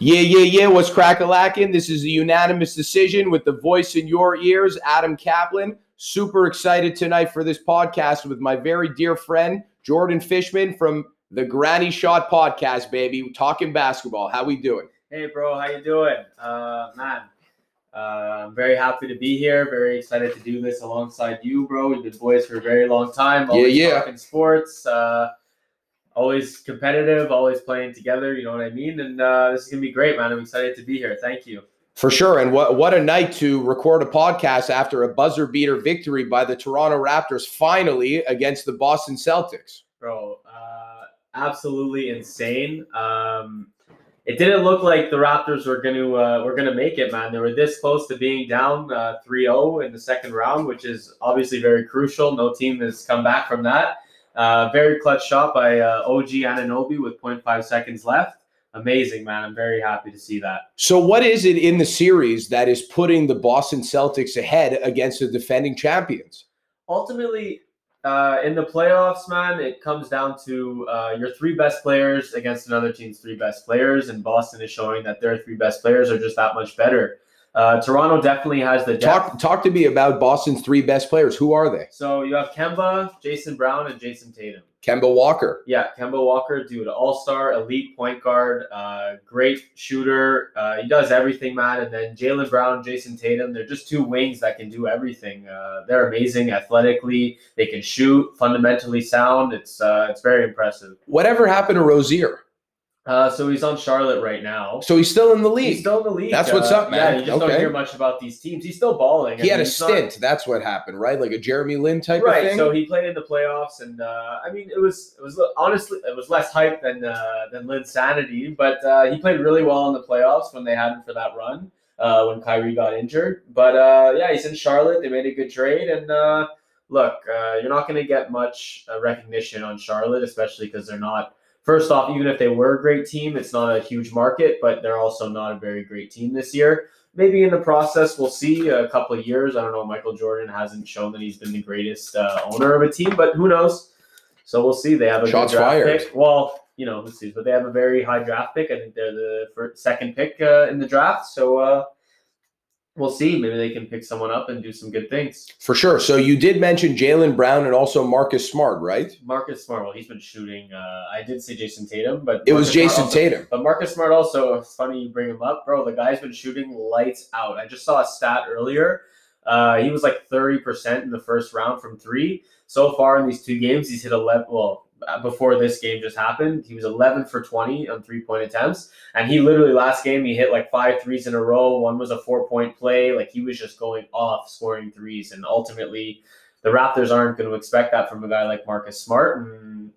Yeah, yeah, yeah. What's crack-a-lacking? This is a unanimous decision with the voice in your ears, Adam Kaplan. Super excited tonight for this podcast with my very dear friend, Jordan Fishman from the Granny Shot Podcast, baby. Talking basketball. How we doing? Hey, bro. How you doing? Uh, man, uh, I'm very happy to be here. Very excited to do this alongside you, bro. We've been boys for a very long time. Always Yeah, yeah. Talking sports. Uh, always competitive. Always playing together. You know what I mean? And uh, this is gonna be great, man. I'm excited to be here. Thank you. For sure. And what what a night to record a podcast after a buzzer beater victory by the Toronto Raptors finally against the Boston Celtics. bro. Uh, absolutely insane. Um, it didn't look like the Raptors were going to uh, were to make it, man. They were this close to being down uh, 3-0 in the second round, which is obviously very crucial. No team has come back from that. Uh, very clutch shot by uh, OG Anunoby with 0.5 seconds left. Amazing, man. I'm very happy to see that. So what is it in the series that is putting the Boston Celtics ahead against the defending champions? ultimately uh, in the playoffs, man, it comes down to uh, your three best players against another team's three best players, and Boston is showing that their three best players are just that much better. Uh, Toronto definitely has the depth. Talk talk to me about Boston's three best players. Who are they? So you have Kemba, Jason Brown, and Jayson Tatum. Kemba Walker. Yeah, Kemba Walker, dude, all star, elite point guard, uh, great shooter. Uh, he does everything, man. And then Jaylen Brown, Jayson Tatum, they're just two wings that can do everything. Uh, they're amazing athletically. They can shoot, fundamentally sound. It's uh, it's very impressive. Whatever happened to Rozier? Uh, so he's on Charlotte right now. So he's still in the league. He's still in the league. That's what's Uh, up, man. Yeah, you just Okay. don't hear much about these teams. He's still balling. I he had mean, a he's not- stint. That's what happened, right? Like a Jeremy Lin type right. of thing. So he played in the playoffs, and uh, I mean, it was it was honestly it was less hype than uh, than Linsanity, but uh, he played really well in the playoffs when they had him for that run uh, when Kyrie got injured. But uh, yeah, he's in Charlotte. They made a good trade, and uh, look, uh, you're not going to get much uh, recognition on Charlotte, especially because they're not. First off, even if they were a great team, it's not a huge market, but they're also not a very great team this year maybe in the process we'll see a couple of years. I don't know. Michael Jordan hasn't shown that he's been the greatest uh, owner of a team, but who knows? So we'll see. They have a Shots good draft fired. pick. Well, you know, who sees? But they have a very high draft pick. I think they're the first, second pick uh, in the draft. So uh, we'll see. Maybe they can pick someone up and do some good things. For sure. So you did mention Jaylen Brown and also Marcus Smart, right? Marcus Smart. Well, he's been shooting. Uh, I did say Jayson Tatum, but It was Marcus Jason also- Tatum. But Marcus Smart also, it's funny you bring him up, bro. The guy's been shooting lights out. I just saw a stat earlier. Uh, he was like 30% in the first round from three. So far in these two games, he's hit 11. Well, Uh, before this game just happened, he was 11 for 20 on three point attempts. And he literally, last game, he hit like five threes in a row. One was a four point play. Like he was just going off scoring threes. And ultimately, the Raptors aren't going to expect that from a guy like Marcus Smart. And,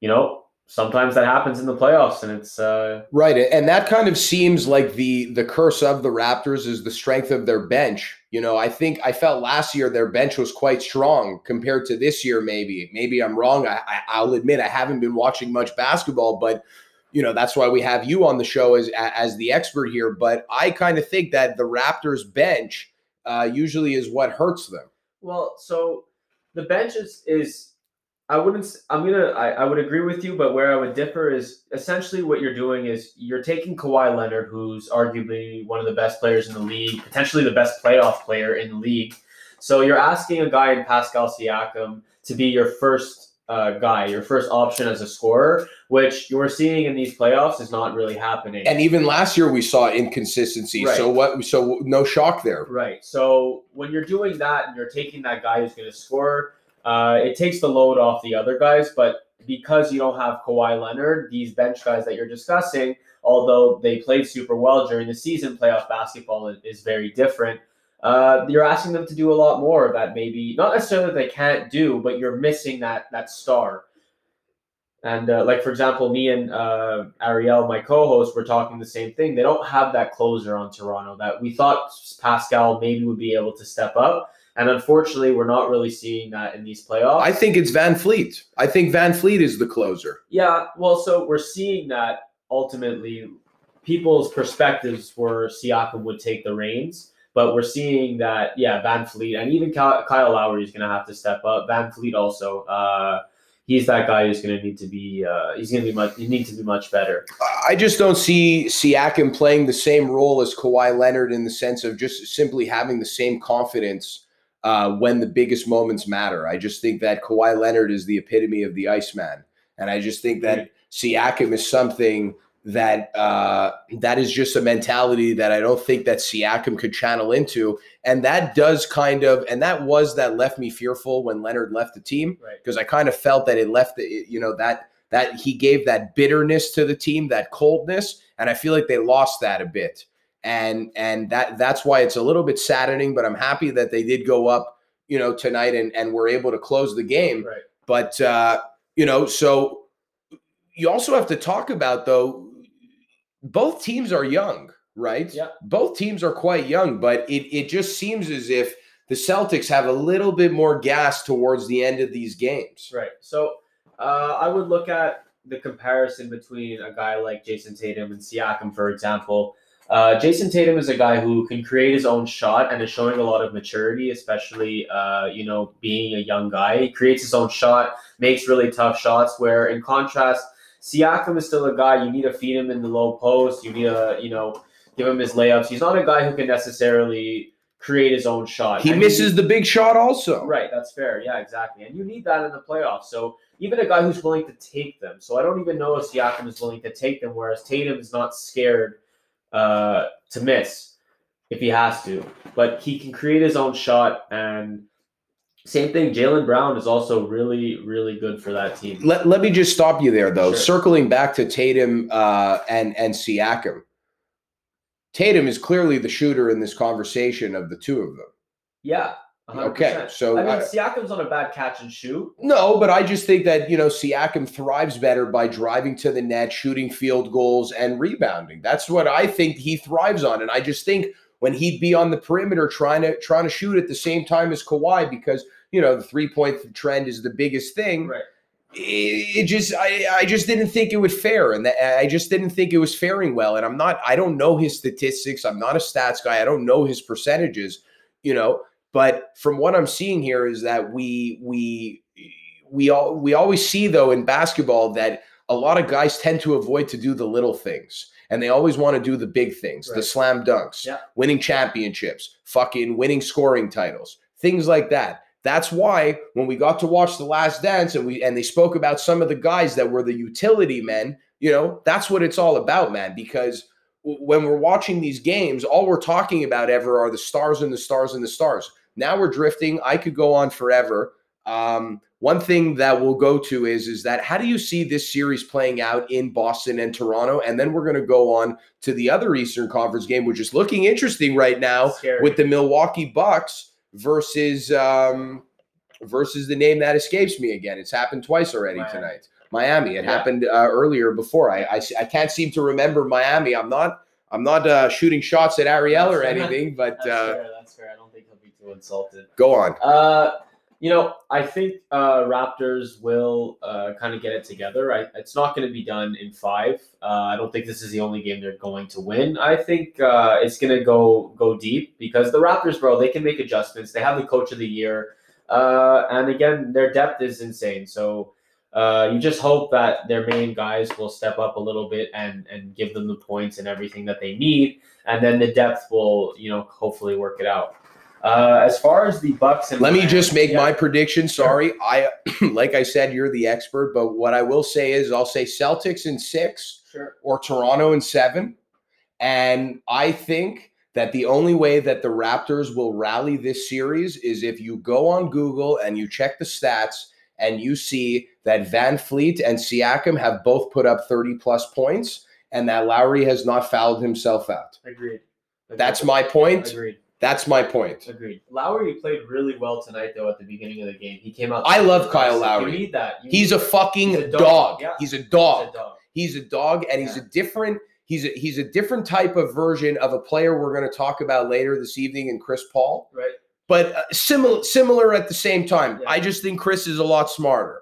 you know, sometimes that happens in the playoffs, and it's uh, Right. And that kind of seems like the the curse of the Raptors is the strength of their bench. You know, I think I felt last year their bench was quite strong compared to this year, maybe. Maybe I'm wrong. I, I I'll admit I haven't been watching much basketball, but you know, that's why we have you on the show as as the expert here. But I kind of think that the Raptors bench uh, usually is what hurts them. well. So the bench is is I wouldn't. I'm gonna. I, I would agree with you, but where I would differ is essentially what you're doing is you're taking Kawhi Leonard, who's arguably one of the best players in the league, potentially the best playoff player in the league. So you're asking a guy in Pascal Siakam to be your first uh, guy, your first option as a scorer, which you're seeing in these playoffs is not really happening. And even last year we saw inconsistency. Right. So what so no shock there. Right. So when you're doing that and you're taking that guy who's going to score, uh, it takes the load off the other guys. But because you don't have Kawhi Leonard, these bench guys that you're discussing, although they played super well during the season, playoff basketball is, very different. Uh, you're asking them to do a lot more that maybe not necessarily that they can't do, but you're missing that that star. And uh, like for example, me and uh, Ariel, my co-host, were talking the same thing. They don't have that closer on Toronto that we thought Pascal maybe would be able to step up, and unfortunately, we're not really seeing that in these playoffs. I think it's VanVleet. I think VanVleet is the closer. Yeah, well, so we're seeing that ultimately people's perspectives were Siakam would take the reins, but we're seeing that, yeah, VanVleet and even Kyle, Kyle Lowry is going to have to step up. VanVleet also, uh, he's that guy who's going to need to be uh, he's going to be much he needs to be much better. I just don't see Siakam playing the same role as Kawhi Leonard in the sense of just simply having the same confidence uh, when the biggest moments matter. I just think that Kawhi Leonard is the epitome of the Iceman, and I just think that Siakam is something that uh, that is just a mentality that I don't think that Siakam could channel into, and that does kind of, and that was that left me fearful when Leonard left the team Right. because I kind of felt that it left, the, you know, that that he gave that bitterness to the team, that coldness, and I feel like they lost that a bit, and and that that's why it's a little bit saddening. But I'm happy that they did go up, you know, tonight and and were able to close the game. Right. But uh, you know, so you also have to talk about though. Both teams are young, right? Yeah. Both teams are quite young, but it it just seems as if the Celtics have a little bit more gas towards the end of these games. Right. So uh, I would look at the comparison between a guy like Jayson Tatum and Siakam, for example. Uh, Jayson Tatum is a guy who can create his own shot and is showing a lot of maturity, especially uh, you know being a young guy. He creates his own shot, makes really tough shots. Where in contrast, Siakam is still a guy you need to feed him in the low post. You need to you know give him his layups. He's not a guy who can necessarily create his own shot. He And misses the big shot also. Right, that's fair. Yeah, exactly. And you need that in the playoffs. So even a guy who's willing to take them. So I don't even know if Siakam is willing to take them, whereas Tatum is not scared uh, to miss if he has to. But he can create his own shot. And same thing, Jaylen Brown is also really, really good for that team. Let, let me just stop you there, though. Sure. Circling back to Tatum uh, and and Siakam, Tatum is clearly the shooter in this conversation of the two of them. Yeah. 100%. Okay, so I mean, I- Siakam's on a bad catch and shoot. No, but I just think that you know Siakam thrives better by driving to the net, shooting field goals, and rebounding. That's what I think he thrives on, and I just think when he'd be on the perimeter trying to trying to shoot at the same time as Kawhi, because you know the three point trend is the biggest thing. Right. It, it just I, I just didn't think it would fare, and that, I just didn't think it was faring well. And I'm not I don't know his statistics. I'm not a stats guy. I don't know his percentages. You know, but from what I'm seeing here is that we we we all we always see though in basketball that a lot of guys tend to avoid to do the little things and they always want to do the big things, the slam dunks, Yeah. winning championships, fucking winning scoring titles, things like that. That's why when we got to watch The Last Dance and we and they spoke about some of the guys that were the utility men, you know, that's what it's all about, man, because w- when we're watching these games, all we're talking about ever are the stars and the stars and the stars. Now we're drifting. I could go on forever. Um, one thing that we'll go to is is that how do you see this series playing out in Boston and Toronto? And then we're going to go on to the other Eastern Conference game, which is looking interesting right now Scary. with the Milwaukee Bucks versus um, versus the name that escapes me again. It's happened twice already Miami. tonight. Miami. It Yeah. happened uh, earlier before. I, I I can't seem to remember Miami. I'm not I'm not uh, shooting shots at Ariel or anything, but uh, fair. That's fair. I don't think he'll be too insulted. go on. Uh, you know, I think uh, Raptors will uh, kind of get it together. I, it's not going to be done in five. Uh, I don't think this is the only game they're going to win. I think uh, it's going to go go deep because the Raptors, bro, they can make adjustments. They have the coach of the year, uh, and again, their depth is insane. So. Uh, you just hope that their main guys will step up a little bit and and give them the points and everything that they need, and then the depth will you know hopefully work it out. Uh, as far as the Bucks and Let me just make yeah, my prediction. Sorry, I like I said, you're the expert, but what I will say is I'll say Celtics in six sure. or Toronto in seven, and I think that the only way that the Raptors will rally this series is if you go on Google and you check the stats and you see that VanVleet and Siakam have both put up 30 plus points and that Lowry has not fouled himself out. Agreed. Agreed. That's my point. Agreed. That's my point. Agreed. Lowry played really well tonight, though. At the beginning of the game, he came out. I love Kyle Lowry. You need that. You He's need- a fucking He's a dog. dog, yeah. He's a dog. he's a dog. He's a dog, and he's a different. He's a he's a different type of version of a player we're going to talk about later this evening in Chris Paul, Right. but uh, similar similar at the same time. Yeah. I just think Chris is a lot smarter.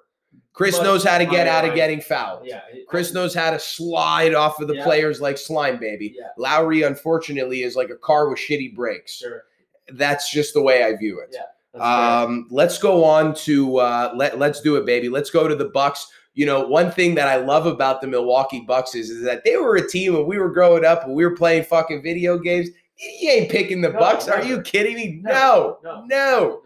Chris But- knows how to get out of getting fouled. Yeah. it- Chris knows how to slide off of the Yeah. players like slime baby. Yeah. Lowry, unfortunately, is like a car with shitty brakes. Sure. That's just the way I view it. Yeah. Um, let's go on to uh, let let's do it, baby. Let's go to the Bucks. You know, one thing that I love about the Milwaukee Bucks is, is that they were a team when we were growing up and we were playing fucking video games. You ain't picking the No, Bucks. Are you kidding me? Never. No, No. no.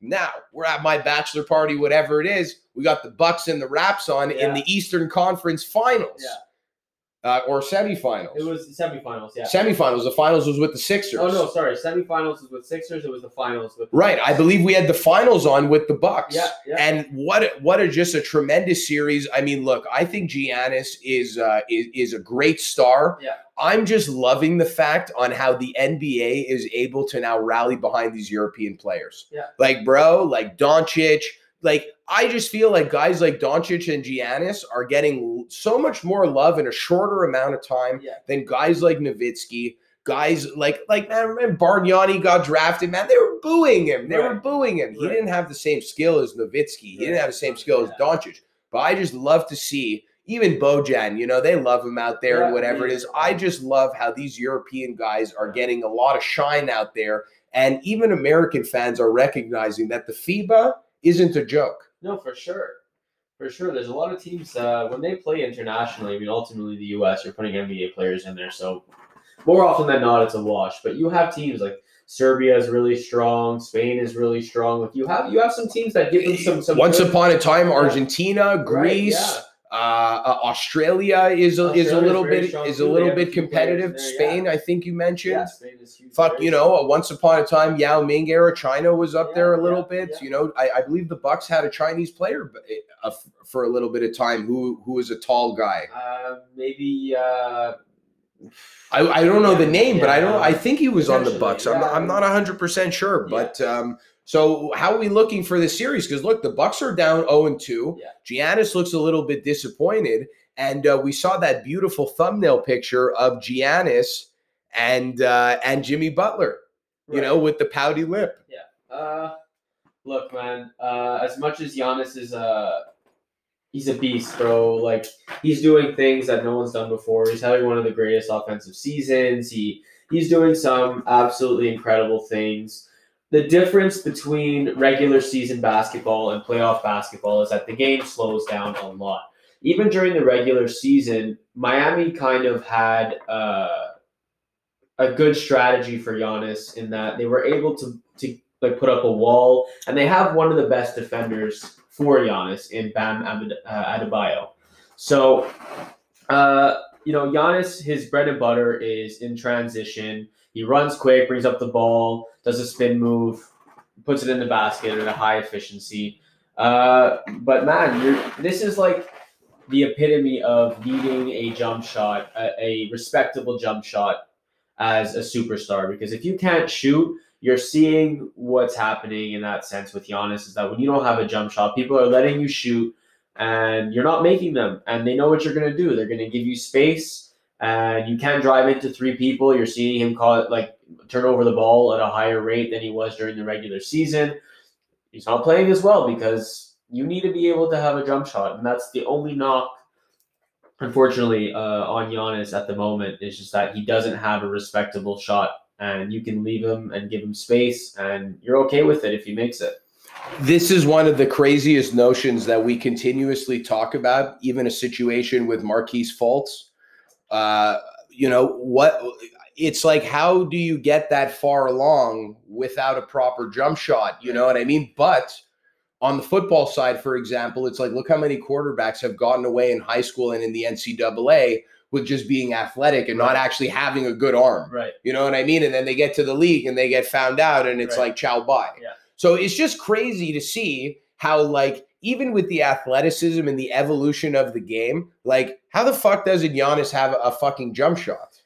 Now we're at my bachelor party, whatever it is. We got the Bucks and the Raps on in the Eastern Conference Finals, Yeah. uh, or semifinals. It was the semifinals, yeah. semifinals. The finals was with the Sixers. Oh no, sorry. Semifinals was with Sixers. It was the finals with Right. I believe we had the finals on with the Bucks. Yeah, yeah. And what a- what a just a tremendous series. I mean, look, I think Giannis is uh, is is a great star. Yeah. I'm just loving the fact on how the NBA is able to now rally behind these European players. Yeah. Like, bro, like Doncic, like I just feel like guys like Doncic and Giannis are getting so much more love in a shorter amount of time Yeah. than guys like Nowitzki. Guys like like man, man, Bargnani got drafted, man. They were booing him. They were booing him. He didn't have the same skill as Nowitzki. He didn't have the same skill as Doncic. But I just love to see even Bojan, you know, they love him out there and whatever it yeah. is. I just love how these European guys are getting a lot of shine out there. And even American fans are recognizing that the FIBA isn't a joke. No, for sure. For sure. There's a lot of teams uh, when they play internationally. I mean, ultimately, the U.S. you're putting NBA players in there, so more often than not, it's a wash. But you have teams like Serbia is really strong. Spain is really strong. Like you have you have some teams that give them some some. Once upon a time, Argentina, Right, Greece, yeah. Uh, uh, Australia is a, is a little bit is a little bit competitive. there, yeah. Spain, I think you mentioned. yeah, Spain is huge. Fuck, you know, once upon a time, Yao Ming era, China was up Yeah, there a little yeah, bit. yeah. You know, I, I believe the Bucks had a Chinese player b- uh, for a little bit of time who who was a tall guy. Uh, maybe. Uh, I, I don't know the Yeah, ness, but I don't. I think he was on the Bucks. I'm not, yeah. I'm not 100 percent sure, Yeah. but um, so how are we looking for this series? Because look, the Bucks are down 0 and 2. Yeah. Giannis looks a little bit disappointed, and uh, we saw that beautiful thumbnail picture of Giannis and uh, and Jimmy Butler. You right. know, with the pouty lip. Uh, look, man. Uh, as much as Giannis is a, he's a beast, bro. Like he's doing things that no one's done before. He's having one of the greatest offensive seasons. He he's doing some absolutely incredible things. The difference between regular season basketball and playoff basketball is that the game slows down a lot. Even during the regular season, Miami kind of had uh, a good strategy for Giannis in that they were able to to like put up a wall, and they have one of the best defenders for Giannis in Bam uh, Adebayo. So, uh, you know, Giannis, his bread and butter is in transition. He runs quick, brings up the ball, does a spin move, puts it in the basket at a high efficiency. Uh, but man, this is like the epitome of needing a jump shot, a, a respectable jump shot as a superstar. Because if you can't shoot, you're seeing what's happening in that sense with Giannis is that when you don't have a jump shot, people are letting you shoot and you're not making them. And they know what you're going to do. They're going to give you space and you can't drive into three people. You're seeing him call it like turn over the ball at a higher rate than he was during the regular season. He's not playing as well because you need to be able to have a jump shot. And that's the only knock unfortunately, uh, on Giannis at the moment is just that he doesn't have a respectable shot, and you can leave him and give him space, and you're okay with it if he makes it. This is one of the craziest notions that we continuously talk about, even a situation with Marquise Fultz. Uh, you know, what it's like, how do you get that far along without a proper jump shot? You know what I mean? But on the football side, for example, it's like, look how many quarterbacks have gotten away in high school and in the NCAA with just being athletic and not actually having a good arm. Right. You know what I mean? And then they get to the league and they get found out and it's Right. like chow bye. Yeah. So it's just crazy to see how like even with the athleticism and the evolution of the game, like how the fuck doesn't Giannis have a fucking jump shot?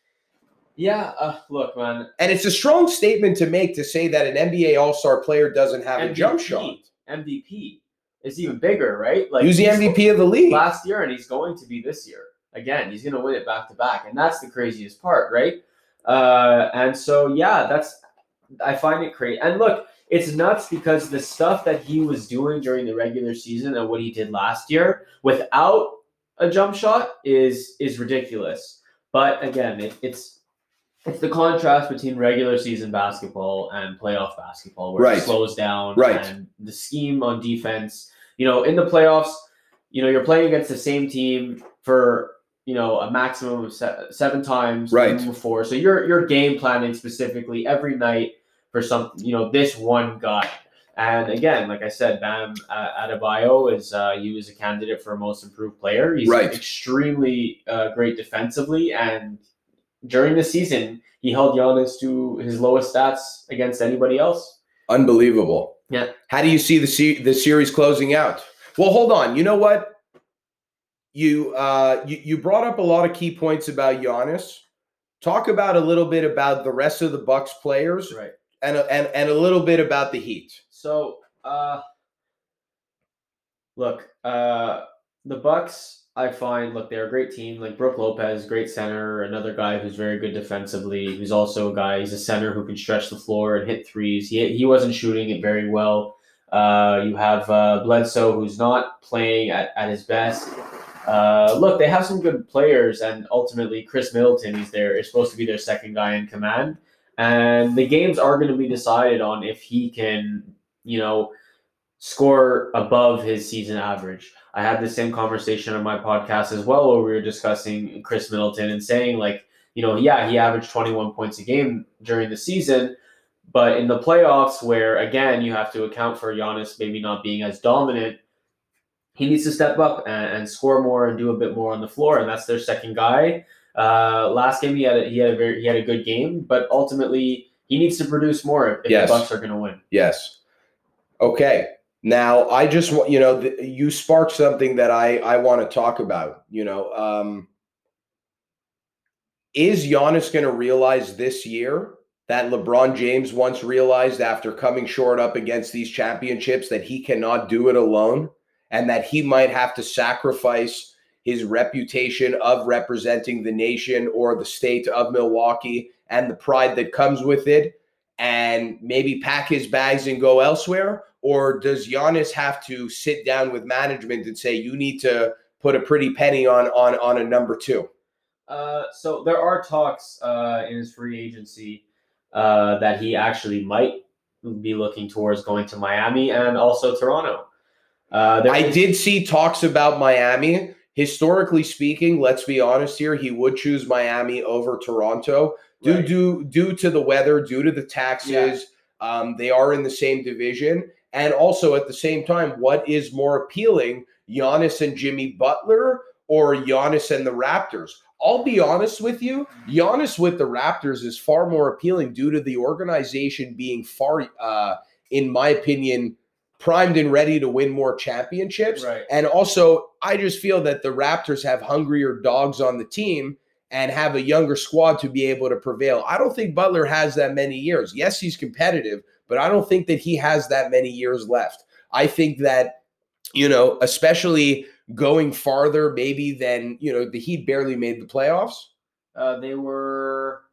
Yeah. Uh, look, man. And it's a strong statement to make to say that an NBA All-Star player doesn't have a jump shot. MVP is even bigger, right? Like He's the MVP of the league. last year, and he's going to be this year again. He's going to win it back to back, and that's the craziest part, right? Uh, and so, yeah, that's I find it crazy. And look, it's nuts because the stuff that he was doing during the regular season and what he did last year without a jump shot is is ridiculous. But again, it, it's it's the contrast between regular season basketball and playoff basketball where Right. it slows down Right. and the scheme on defense. You know, in the playoffs, you know, you're playing against the same team for you know a maximum of se- seven times Right. before. So you're you're game planning specifically every night for some you know this one guy. And again, like I said, Bam uh, Adebayo is uh, he was a candidate for most improved player. He's Right. extremely uh, great defensively, and during the season, he held Giannis to his lowest stats against anybody else. Unbelievable. Yeah. How do you see the se- the series closing out? Well, hold on. You know what? You uh you, you brought up a lot of key points about Giannis. Talk about a little bit about the rest of the Bucks players Right. And a- and and a little bit about the Heat. So, uh, look, uh, the Bucks. I find look they're a great team. Like Brook Lopez, great center, another guy who's very good defensively. Who's also a guy. He's a center who can stretch the floor and hit threes. He he wasn't shooting it very well. Uh, you have uh, Bledsoe, who's not playing at, at his best. Uh, look, they have some good players, and ultimately Khris Middleton, is there, is supposed to be their second guy in command. And the games are going to be decided on if he can, you know, score above his season average. I had the same conversation on my podcast as well, where we were discussing Khris Middleton and saying, like, you know, yeah, he averaged 21 points a game during the season, but in the playoffs, where again, you have to account for Giannis maybe not being as dominant, he needs to step up and, and score more and do a bit more on the floor, and that's their second guy. Uh, last game he had a, he had a very he had a good game, but ultimately he needs to produce more if Yes. the Bucks are going to win. Yes. Okay. Now, I just want you know you sparked something that I I want to talk about. You know, um, is Giannis going to realize this year that LeBron James once realized after coming short up against these championships that he cannot do it alone, and that he might have to sacrifice his reputation of representing the nation or the state of Milwaukee and the pride that comes with it and maybe pack his bags and go elsewhere? Or does Giannis have to sit down with management and say, you need to put a pretty penny on on on a number two? Uh, so there are talks uh, in his free agency uh, that he actually might be looking towards going to Miami and also Toronto. Uh, I did see talks about Miami. Historically speaking, let's be honest here, he would choose Miami over Toronto due Right. due due to the weather, due to the taxes. Um, they are in the same division, and also at the same time, what is more appealing, Giannis and Jimmy Butler or Giannis and the Raptors? I'll be honest with you, Giannis with the Raptors is far more appealing due to the organization being far, uh, in my opinion, primed and ready to win more championships. Right. And also, I just feel that the Raptors have hungrier dogs on the team and have a younger squad to be able to prevail. I don't think Butler has that many years. Yes, he's competitive, but I don't think that he has that many years left. I think that, you know, especially going farther, maybe than, you know, the Heat barely made the playoffs. Uh, they were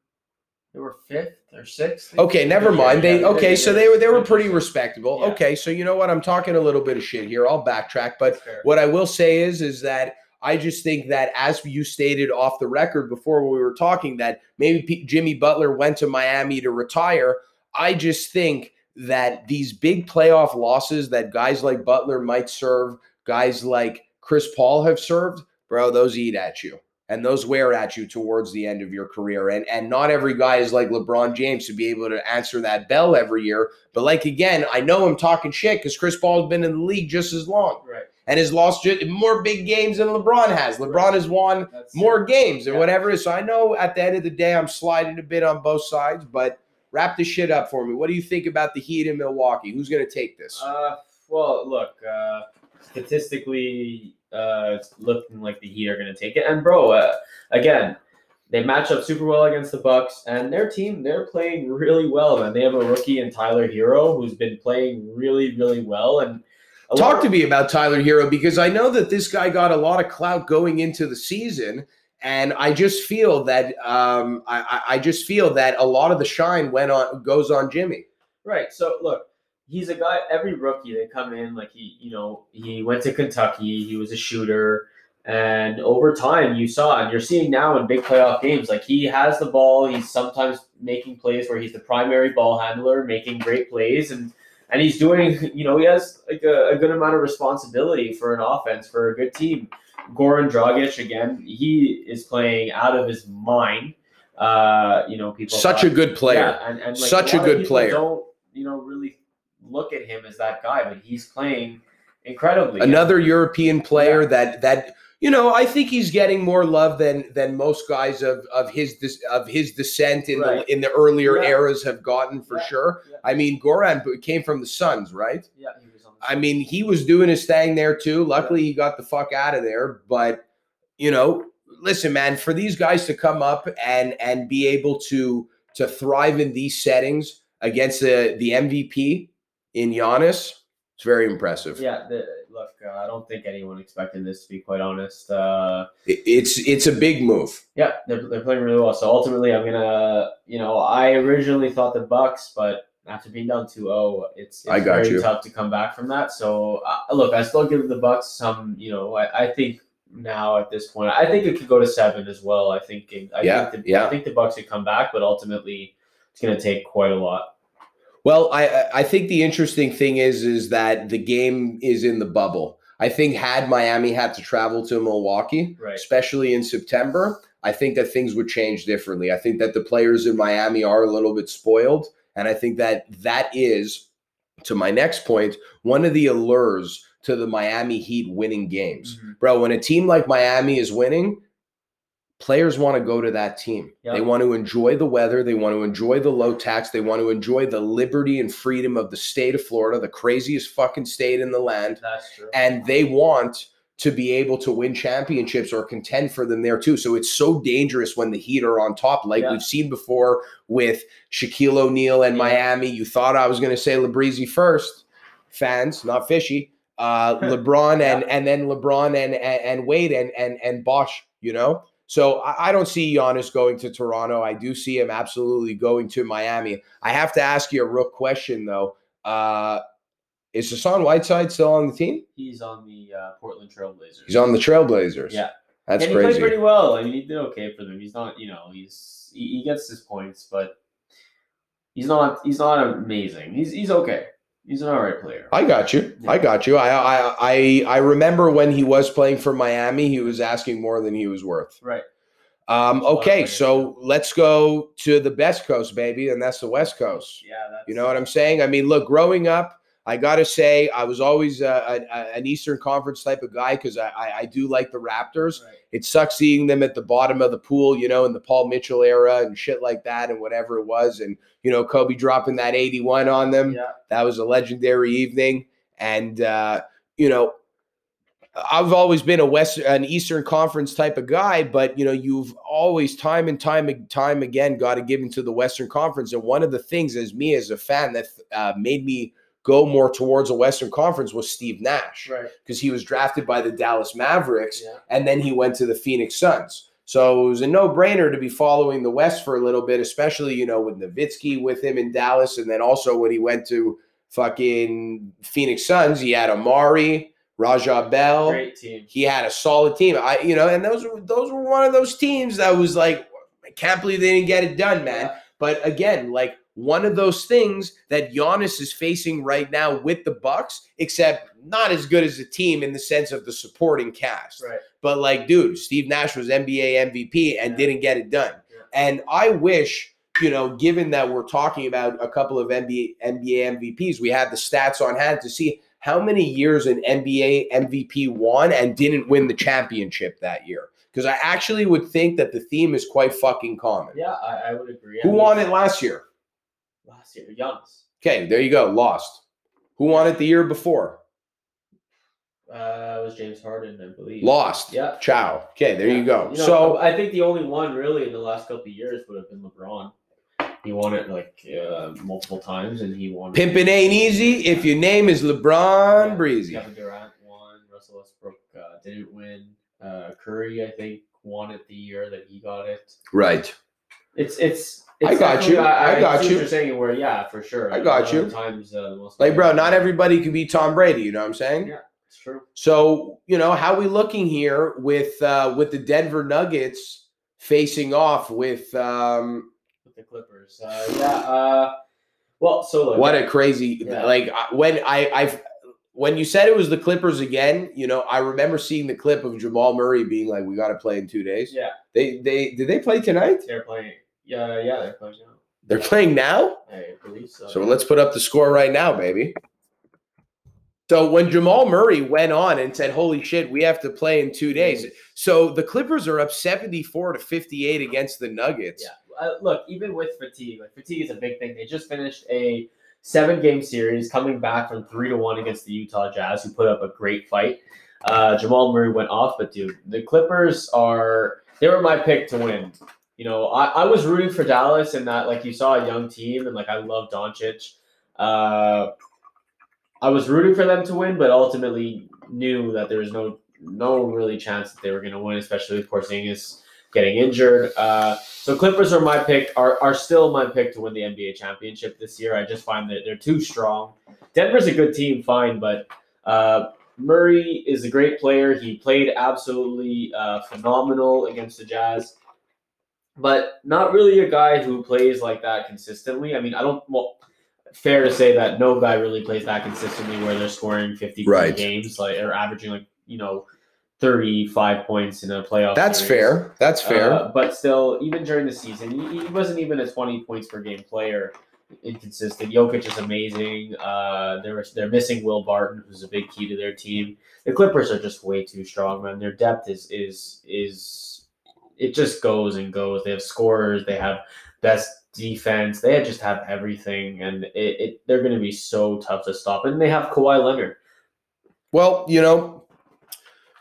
they were fifth or sixth. Okay, never mind. They okay, so they were they were pretty respectable. Yeah. Okay, so you know what? I'm talking a little bit of shit here. I'll backtrack, but fair. What I will say is, is that I just think that as you stated off the record before we were talking, that maybe P- Jimmy Butler went to Miami to retire. I just think that these big playoff losses that guys like Butler might serve, guys like Chris Paul have served, bro, those eat at you and those wear at you towards the end of your career. And and not every guy is like LeBron James to be able to answer that bell every year. But like again, I know I'm talking shit because Chris Paul's been in the league just as long right. and has lost more big games than LeBron has. LeBron has won That's more games and Yeah. whatever. So I know at the end of the day, I'm sliding a bit on both sides, but wrap this shit up for me. What do you think about the Heat in Milwaukee? Who's going to take this? Uh, well, look, uh, statistically, uh, it's looking like the Heat are going to take it. And bro, uh, again, they match up super well against the Bucks, and their team they're playing really well. Man, they have a rookie in Tyler Herro who's been playing really, really well. And Talk lot- to me about Tyler Herro because I know that this guy got a lot of clout going into the season. And I just feel that um, I, I- I just feel that a lot of the shine went on goes on Jimmy. Right. So look, he's a guy. Every rookie they come in like he, you know, he went to Kentucky. He was a shooter. And over time, you saw, and you're seeing now in big playoff games, like he has the ball. He's sometimes making plays where he's the primary ball handler, making great plays, and and he's doing, you know, he has like a, a good amount of responsibility for an offense for a good team. Goran Dragic again, he is playing out of his mind. Uh, you know, people Such thought- a good player. yeah, and, and like, Such a of good player. Don't you know really look at him as that guy, but he's playing incredibly. Another European player Yeah. that that you know, I think he's getting more love than than most guys of of his of his descent in Right. the in the earlier Yeah. eras have gotten for Yeah. sure. Yeah. I mean, Goran came from the Suns, right? Yeah, he was on the I mean, he was doing his thing there too. Luckily, he got the fuck out of there. But you know, listen, man, for these guys to come up and and be able to to thrive in these settings against the the MVP in Giannis, it's very impressive. Yeah, the, look, uh, I don't think anyone expected this to be quite honest. Uh, It- It's it's a big move. yeah, they're, they're playing really well. So ultimately, I'm gonna, you know, I originally thought the Bucks, but after being down 2-0, it's, it's I got very you. tough to come back from that. So uh, look, I still give the Bucks some, you know, I, I think now at this point, I think it could go to seven as well. I think, I Yeah, think the, yeah. I think the Bucks could come back, but ultimately, it's gonna take quite a lot. Well, I I- I think the interesting thing is is that the game is in the bubble. I think had Miami had to travel to Milwaukee, Right. especially in September, I think that things would change differently. I think that the players in Miami are a little bit spoiled, and I think that that is to my next point one of the allures to the Miami Heat winning games. Mhm. Bro, when a team like Miami is winning, players want to go to that team. Yeah. They want to enjoy the weather, they want to enjoy the low tax, they want to enjoy the liberty and freedom of the state of Florida, the craziest fucking state in the land, That's true. and they want to be able to win championships or contend for them there too. So it's so dangerous when the Heat are on top, like Yeah. we've seen before with Shaquille O'Neal and Yeah. Miami. You thought I was going to say LeBreezy first, fans, not fishy. Uh, LeBron and and then LeBron and and, and Wade and and and Bosh. You know, so I, I don't see Giannis going to Toronto. I do see him absolutely going to Miami. I have to ask you a real question though. Uh, is Hassan Whiteside still on the team? He's on the uh, Portland Trailblazers. He's on the Trailblazers. Yeah. That's and he played pretty well. I mean, he did okay for them. He's not, you know, he's he, he gets his points, but he's not he's not amazing. He's he's okay. He's an all right player. I got you. I got you. I, I I I remember when he was playing for Miami, he was asking more than he was worth. right. Um, That's a lot of okay, so let's go to the best coast, baby, and that's the West Coast. Yeah. That's, You know what I'm saying? I mean, look, growing up, I got to say, I was always uh, a, a- an Eastern Conference type of guy because I, I, I do like the Raptors. Right. It sucks seeing them at the bottom of the pool, you know, in the Paul Mitchell era and shit like that and whatever it was. And, you know, Kobe dropping that 81 on them. Yeah. That was a legendary evening. And, uh, you know, I've always been a West, an Eastern Conference type of guy, but you know, you've always time and time and time again got to give into the Western Conference. And one of the things, as me as a fan, that uh, made me go more towards a Western Conference was Steve Nash Right. because he was drafted by the Dallas Mavericks Yeah. and then he went to the Phoenix Suns. So it was a no-brainer to be following the West for a little bit, especially you know with Nowitzki with him in Dallas, and then also when he went to fucking Phoenix Suns, he had Amar'e, Raja Bell. Great team. He had a solid team. I you know, and those were those were one of those teams that was like, I can't believe they didn't get it done, man. Yeah. But again, like one of those things that Giannis is facing right now with the Bucks, except not as good as a team in the sense of the supporting cast. Right. But like, dude, Steve Nash was NBA MVP and Yeah. didn't get it done. Yeah. And I wish, you know, given that we're talking about a couple of NBA NBA MVPs, we had the stats on hand to see how many years an NBA MVP won and didn't win the championship that year. Because I actually would think that the theme is quite fucking common. Yeah, I, I would agree. I Who mean, won it last year? Last year, Giannis. Okay, there you go. Lost. Who won it the year before? Uh, it was James Harden, I believe. Lost. Yeah. Ciao. Okay, there you Yeah. go. know, so I think the only one really in the last couple of years would have been LeBron. He won it like uh, multiple times, and he won. pimping ain't easy if your name is LeBron Yeah, Breezy. Kevin Durant won. Russell Westbrook uh, didn't win. Uh, Curry, I think, won it the year that he got it. Right. It's it's. it's I got you. I got you. You're saying where yeah, for sure. I got you. Times uh, the most Like, bro, not everybody can be Tom Brady. You know what I'm saying? Yeah. It's true. So you know how we looking here with uh, with the Denver Nuggets facing off with um, With the Clippers. Uh, yeah. Uh, well, so look. what a crazy Yeah. like when I I've when you said it was the Clippers again, you know I remember seeing the clip of Jamal Murray being like, "We got to play in two days." Yeah, They they did they play tonight? they're playing. Yeah, yeah, they're playing now. They're playing now. I believe so. So let's put up the score right now, baby. So when Jamal Murray went on and said, "Holy shit, we have to play in two days," so the Clippers are up seventy-four to fifty-eight against the Nuggets. Yeah. Uh, look, even with fatigue, like fatigue is a big thing. They just finished a seven-game series, coming back from three to one against the Utah Jazz, who put up a great fight. Uh, Jamal Murray went off, but dude, the Clippers are they were my pick to win. You know, I, I was rooting for Dallas and that like you saw a young team and like I love Doncic. Uh, I was rooting for them to win, but ultimately knew that there was no no really chance that they were going to win, especially with Porzingis getting injured. Uh, so Clippers are my pick, are, are still my pick to win the NBA championship this year. I just find that they're too strong. Denver's a good team, fine, but uh, Murray is a great player. He played absolutely uh, phenomenal against the Jazz, but not really a guy who plays like that consistently. I mean, I don't. Well, fair to say that no guy really plays that consistently where they're scoring 50 Right. games, like or averaging like you know 35 points in a playoff. That's series. fair. That's fair. Uh, but still, even during the season, he, he wasn't even a 20 points per game player. Inconsistent. Jokic is amazing. Uh, they're they're missing Will Barton, who's a big key to their team. The Clippers are just way too strong, man. Their depth is is is it just goes and goes. They have scorers. They have best defense. They just have everything, and it, it they're going to be so tough to stop. And they have Kawhi Leonard. Well, you know,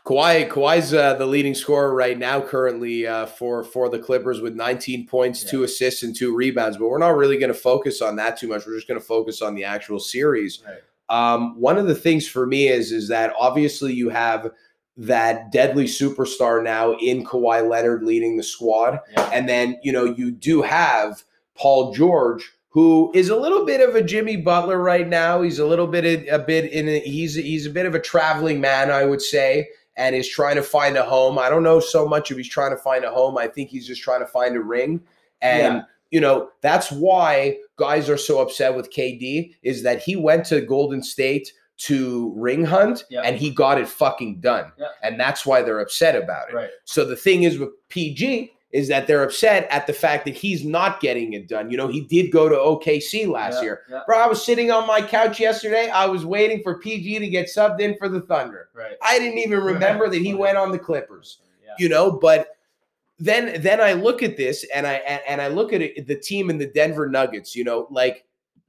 Kawhi Kawhi's uh, the leading scorer right now, currently uh, for for the Clippers with 19 points, two assists, and two rebounds. But we're not really going to focus on that too much. We're just going to focus on the actual series. Right. Um, one of the things for me is is that obviously you have that deadly superstar now in Kawhi Leonard leading the squad, Yeah. and then you know you do have Paul George. Who is a little bit of a Jimmy Butler right now? He's a little bit a, a bit in. A, he's he's a bit of a traveling man, I would say, and is trying to find a home. I don't know so much if he's trying to find a home. I think he's just trying to find a ring, and Yeah. you know that's why guys are so upset with KD is that he went to Golden State to ring hunt Yeah. and he got it fucking done, Yeah. and that's why they're upset about it. Right. So the thing is with PG is that they're upset at the fact that he's not getting it done. You know, he did go to OKC last Yeah, year. yeah. Bro, I was sitting on my couch yesterday. I was waiting for PG to get subbed in for the Thunder. Right. I didn't even remember that he went on the Clippers. Yeah. You know, but then then I look at this and I and, and I look at it, the team in the Denver Nuggets. You know, like,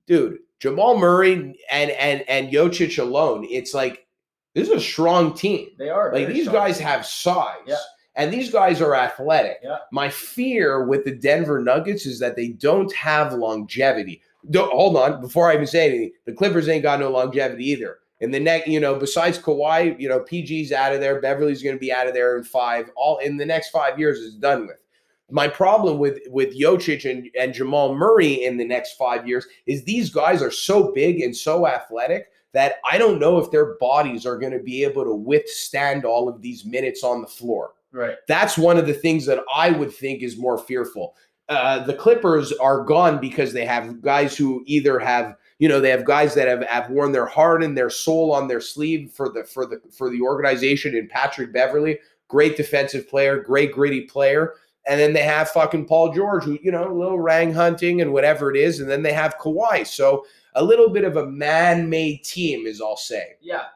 dude, Jamal Murray and and and Jokic alone. It's like this is a strong team. They are Like these strong. guys have size. Yeah. And these guys are athletic. Yeah. My fear with the Denver Nuggets is that they don't have longevity. Don't, hold on, before I even say anything, the Clippers ain't got no longevity either. In the next, you know, besides Kawhi, you know, PG's out of there. Beverley's going to be out of there in five. All in the next five years is done with. My problem with with Jokic and, and Jamal Murray in the next five years is these guys are so big and so athletic that I don't know if their bodies are going to be able to withstand all of these minutes on the floor. Right. That's one of the things that I would think is more fearful. Uh, the Clippers are gone because they have guys who either have, you know, they have guys that have, have worn their heart and their soul on their sleeve for the for the for the organization in Patrick Beverley, great defensive player, great gritty player. And then they have fucking Paul George, who, you know, a little rang hunting and whatever it is. And then they have Kawhi. So a little bit of a man-made team, is I'll say. Yeah.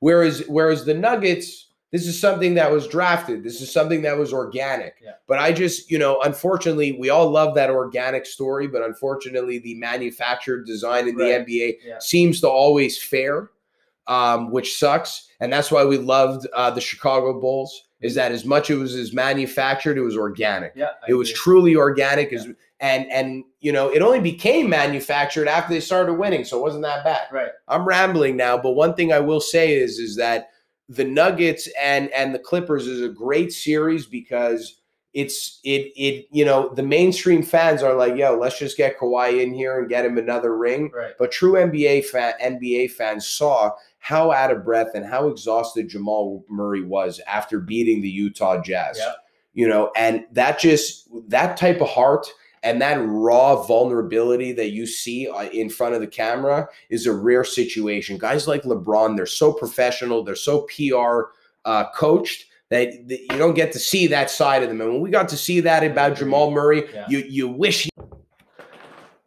Whereas whereas the Nuggets, this is something that was drafted. This is something that was organic. Yeah. But I just, you know, unfortunately, we all love that organic story, but unfortunately, the manufactured design in Right. the NBA Yeah. seems to always fare, um, which sucks. And that's why we loved uh, the Chicago Bulls. Is that as much it was as manufactured, it was organic. Yeah. I It was agree. truly organic. As and and you know, it only became manufactured after they started winning, so it wasn't that bad. Right. I'm rambling now, but one thing I will say is is that the Nuggets and and the Clippers is a great series because it's it it you know the mainstream fans are like yo let's just get Kawhi in here and get him another ring Right. but true NBA fan NBA fans saw how out of breath and how exhausted Jamal Murray was after beating the Utah Jazz. Yeah. You know, and that just that type of heart and that raw vulnerability that you see uh, in front of the camera is a rare situation. Guys like LeBron, they're so professional, they're so PR uh, coached that, that you don't get to see that side of them. And when we got to see that about Jamal Murray, Yeah. you you wish he-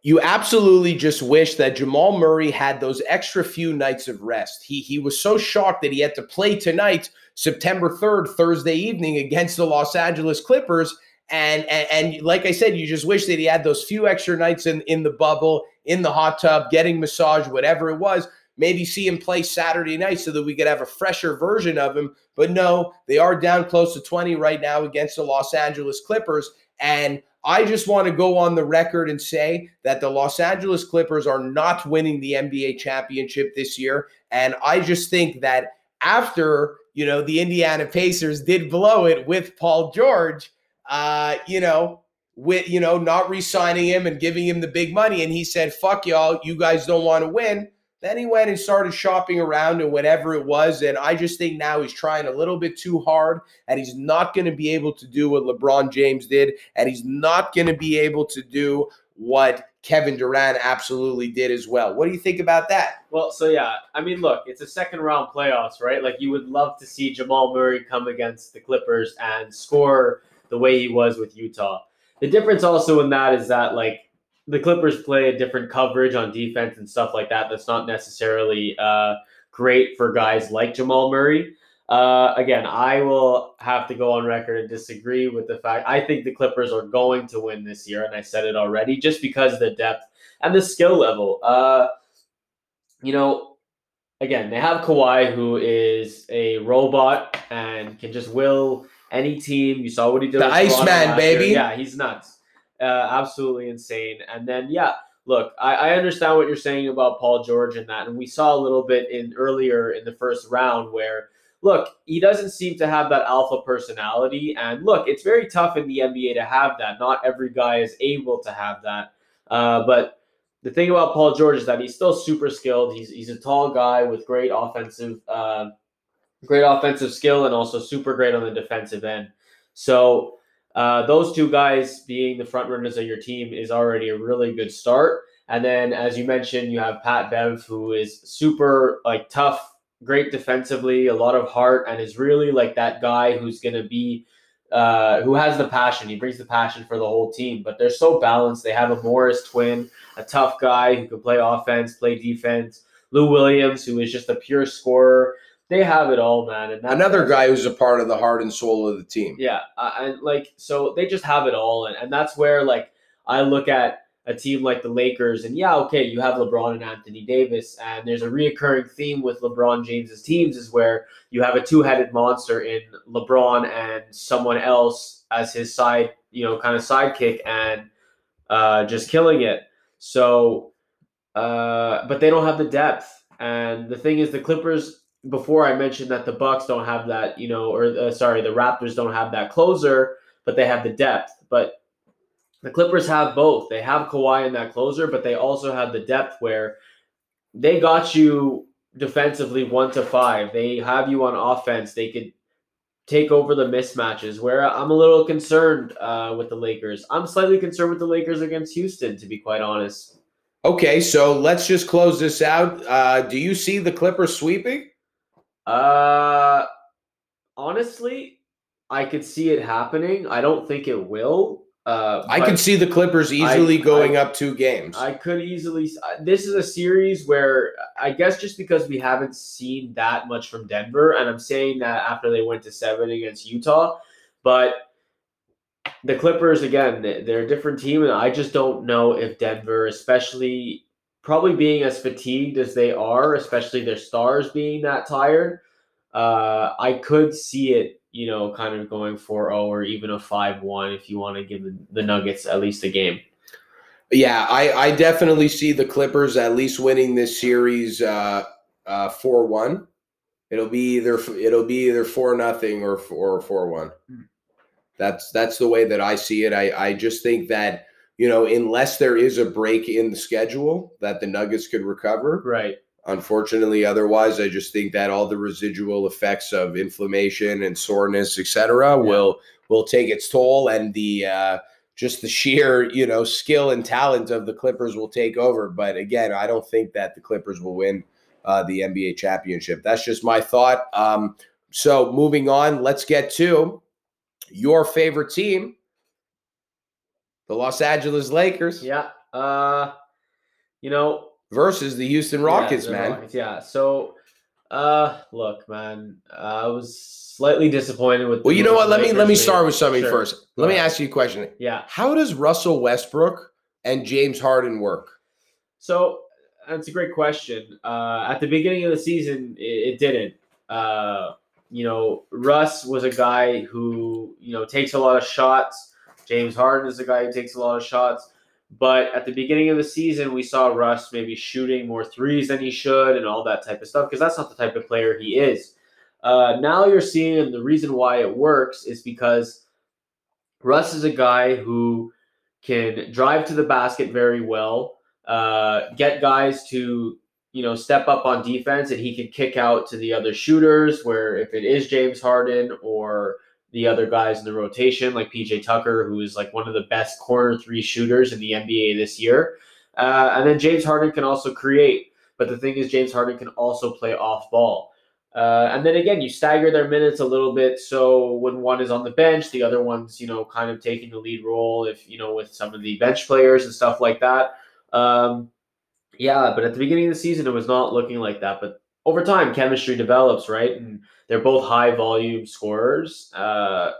you absolutely just wish that Jamal Murray had those extra few nights of rest. He he was so shocked that he had to play tonight, September 3rd, Thursday evening against the Los Angeles Clippers. And, and and like I said, you just wish that he had those few extra nights in, in the bubble, in the hot tub, getting massage, whatever it was. Maybe see him play Saturday night so that we could have a fresher version of him. But no, they are down close to 20 right now against the Los Angeles Clippers. And I just want to go on the record and say that the Los Angeles Clippers are not winning the NBA championship this year. And I just think that after, you know, the Indiana Pacers did blow it with Paul George, uh, you know, with, you know, not re signing him and giving him the big money. And he said, fuck y'all, you guys don't want to win. Then he went and started shopping around and whatever it was. And I just think now he's trying a little bit too hard and he's not going to be able to do what LeBron James did. And he's not going to be able to do what Kevin Durant absolutely did as well. What do you think about that? Well, so yeah, I mean, look, it's a second round playoffs, right? Like you would love to see Jamal Murray come against the Clippers and score the way he was with Utah. The difference also in that is that like the Clippers play a different coverage on defense and stuff like that. That's not necessarily uh, great for guys like Jamal Murray. Uh, again, I will have to go on record and disagree with the fact I think the Clippers are going to win this year, and I said it already, just because of the depth and the skill level. Uh, you know, again, they have Kawhi, who is a robot and can just will any team. You saw what he did. The Iceman, baby. Yeah, he's nuts. Uh, absolutely insane. And then, yeah, look, I, I understand what you're saying about Paul George and that, and we saw a little bit in earlier in the first round where. Look, he doesn't seem to have that alpha personality. And look, it's very tough in the NBA to have that. Not every guy is able to have that. Uh, but the thing about Paul George is that he's still super skilled. He's he's a tall guy with great offensive, uh, great offensive skill, and also super great on the defensive end. So uh, those two guys being the front runners of your team is already a really good start. And then, as you mentioned, you have Pat Bev, who is super like tough, great defensively, a lot of heart, and is really like that guy who's going to be uh, who has the passion. He brings the passion for the whole team. But they're so balanced. They have a Morris twin, a tough guy who can play offense, play defense. Lou Williams, who is just a pure scorer. They have it all, man. And Another guy who's a part of the heart and soul of the team. yeah, uh, and like so they just have it all, and, and that's where like I look at a team like the Lakers, and yeah, okay, you have LeBron and Anthony Davis, and there's a reoccurring theme with LeBron James's teams is where you have a two-headed monster in LeBron and someone else as his side, you know, kind of sidekick, and uh, just killing it. So, uh, but they don't have the depth, and the thing is, the Clippers before I mentioned that the Bucks don't have that, you know, or uh, sorry, the Raptors don't have that closer, but they have the depth. But the Clippers have both. They have Kawhi in that closer, but they also have the depth where they got you defensively one to five. They have you on offense. They could take over the mismatches. Where I'm a little concerned uh, with the Lakers. I'm slightly concerned with the Lakers against Houston, to be quite honest. Okay, so let's just close this out. Uh, do you see the Clippers sweeping? Uh, honestly, I could see it happening. I don't think it will. Uh, I could see the Clippers easily I- going I- up two games. I could easily. uh, This is a series where I guess just because we haven't seen that much from Denver, and I'm saying that after they went to seven against Utah, but the Clippers again, they're a different team, and I just don't know if Denver, especially probably being as fatigued as they are, especially their stars being that tired, uh, I could see it, you know, kind of going 4-0 or even a 5-1 if you want to give the, the Nuggets at least a game. yeah, I, I definitely see the Clippers at least winning this series uh, uh, four one. It'll be either it'll be either four nothing or or four one. Hmm. That's that's the way that I see it. I I just think that you know unless there is a break in the schedule that the Nuggets could recover, Right. Unfortunately, otherwise, I just think that all the residual effects of inflammation and soreness, etc., will will take its toll, and the uh, just the sheer you know skill and talent of the Clippers will take over. But again, I don't think that the Clippers will win uh, the NBA championship. That's just my thought. Um, so moving on, let's get to your favorite team, the Los Angeles Lakers. Yeah. Uh, you know, versus the Houston Rockets, yeah, man. Rockets, yeah. So, uh, look, man, I was slightly disappointed with. Well, you know what? Let me let me start with something Sure. first. Let me ask you a question. Yeah. How does Russell Westbrook and James Harden work? So that's a great question. Uh, at the beginning of the season, it, it didn't. Uh, you know, Russ was a guy who you know takes a lot of shots. James Harden is a guy who takes a lot of shots. But at the beginning of the season, we saw Russ maybe shooting more threes than he should and all that type of stuff because that's not the type of player he is. Uh, now you're seeing the reason why it works is because Russ is a guy who can drive to the basket very well, uh, get guys to you know step up on defense, and he can kick out to the other shooters. Where if it is James Harden or the other guys in the rotation, like PJ Tucker, who is like one of the best corner three shooters in the NBA this year, uh, and then James Harden can also create. But the thing is, James Harden can also play off ball. Uh, and then again, you stagger their minutes a little bit. So when one is on the bench, the other one's, you know, kind of taking the lead role, if, you know, with some of the bench players and stuff like that. Um, yeah, but at the beginning of the season, it was not looking like that. But over time, chemistry develops, right? And they're both high volume scorers. Uh,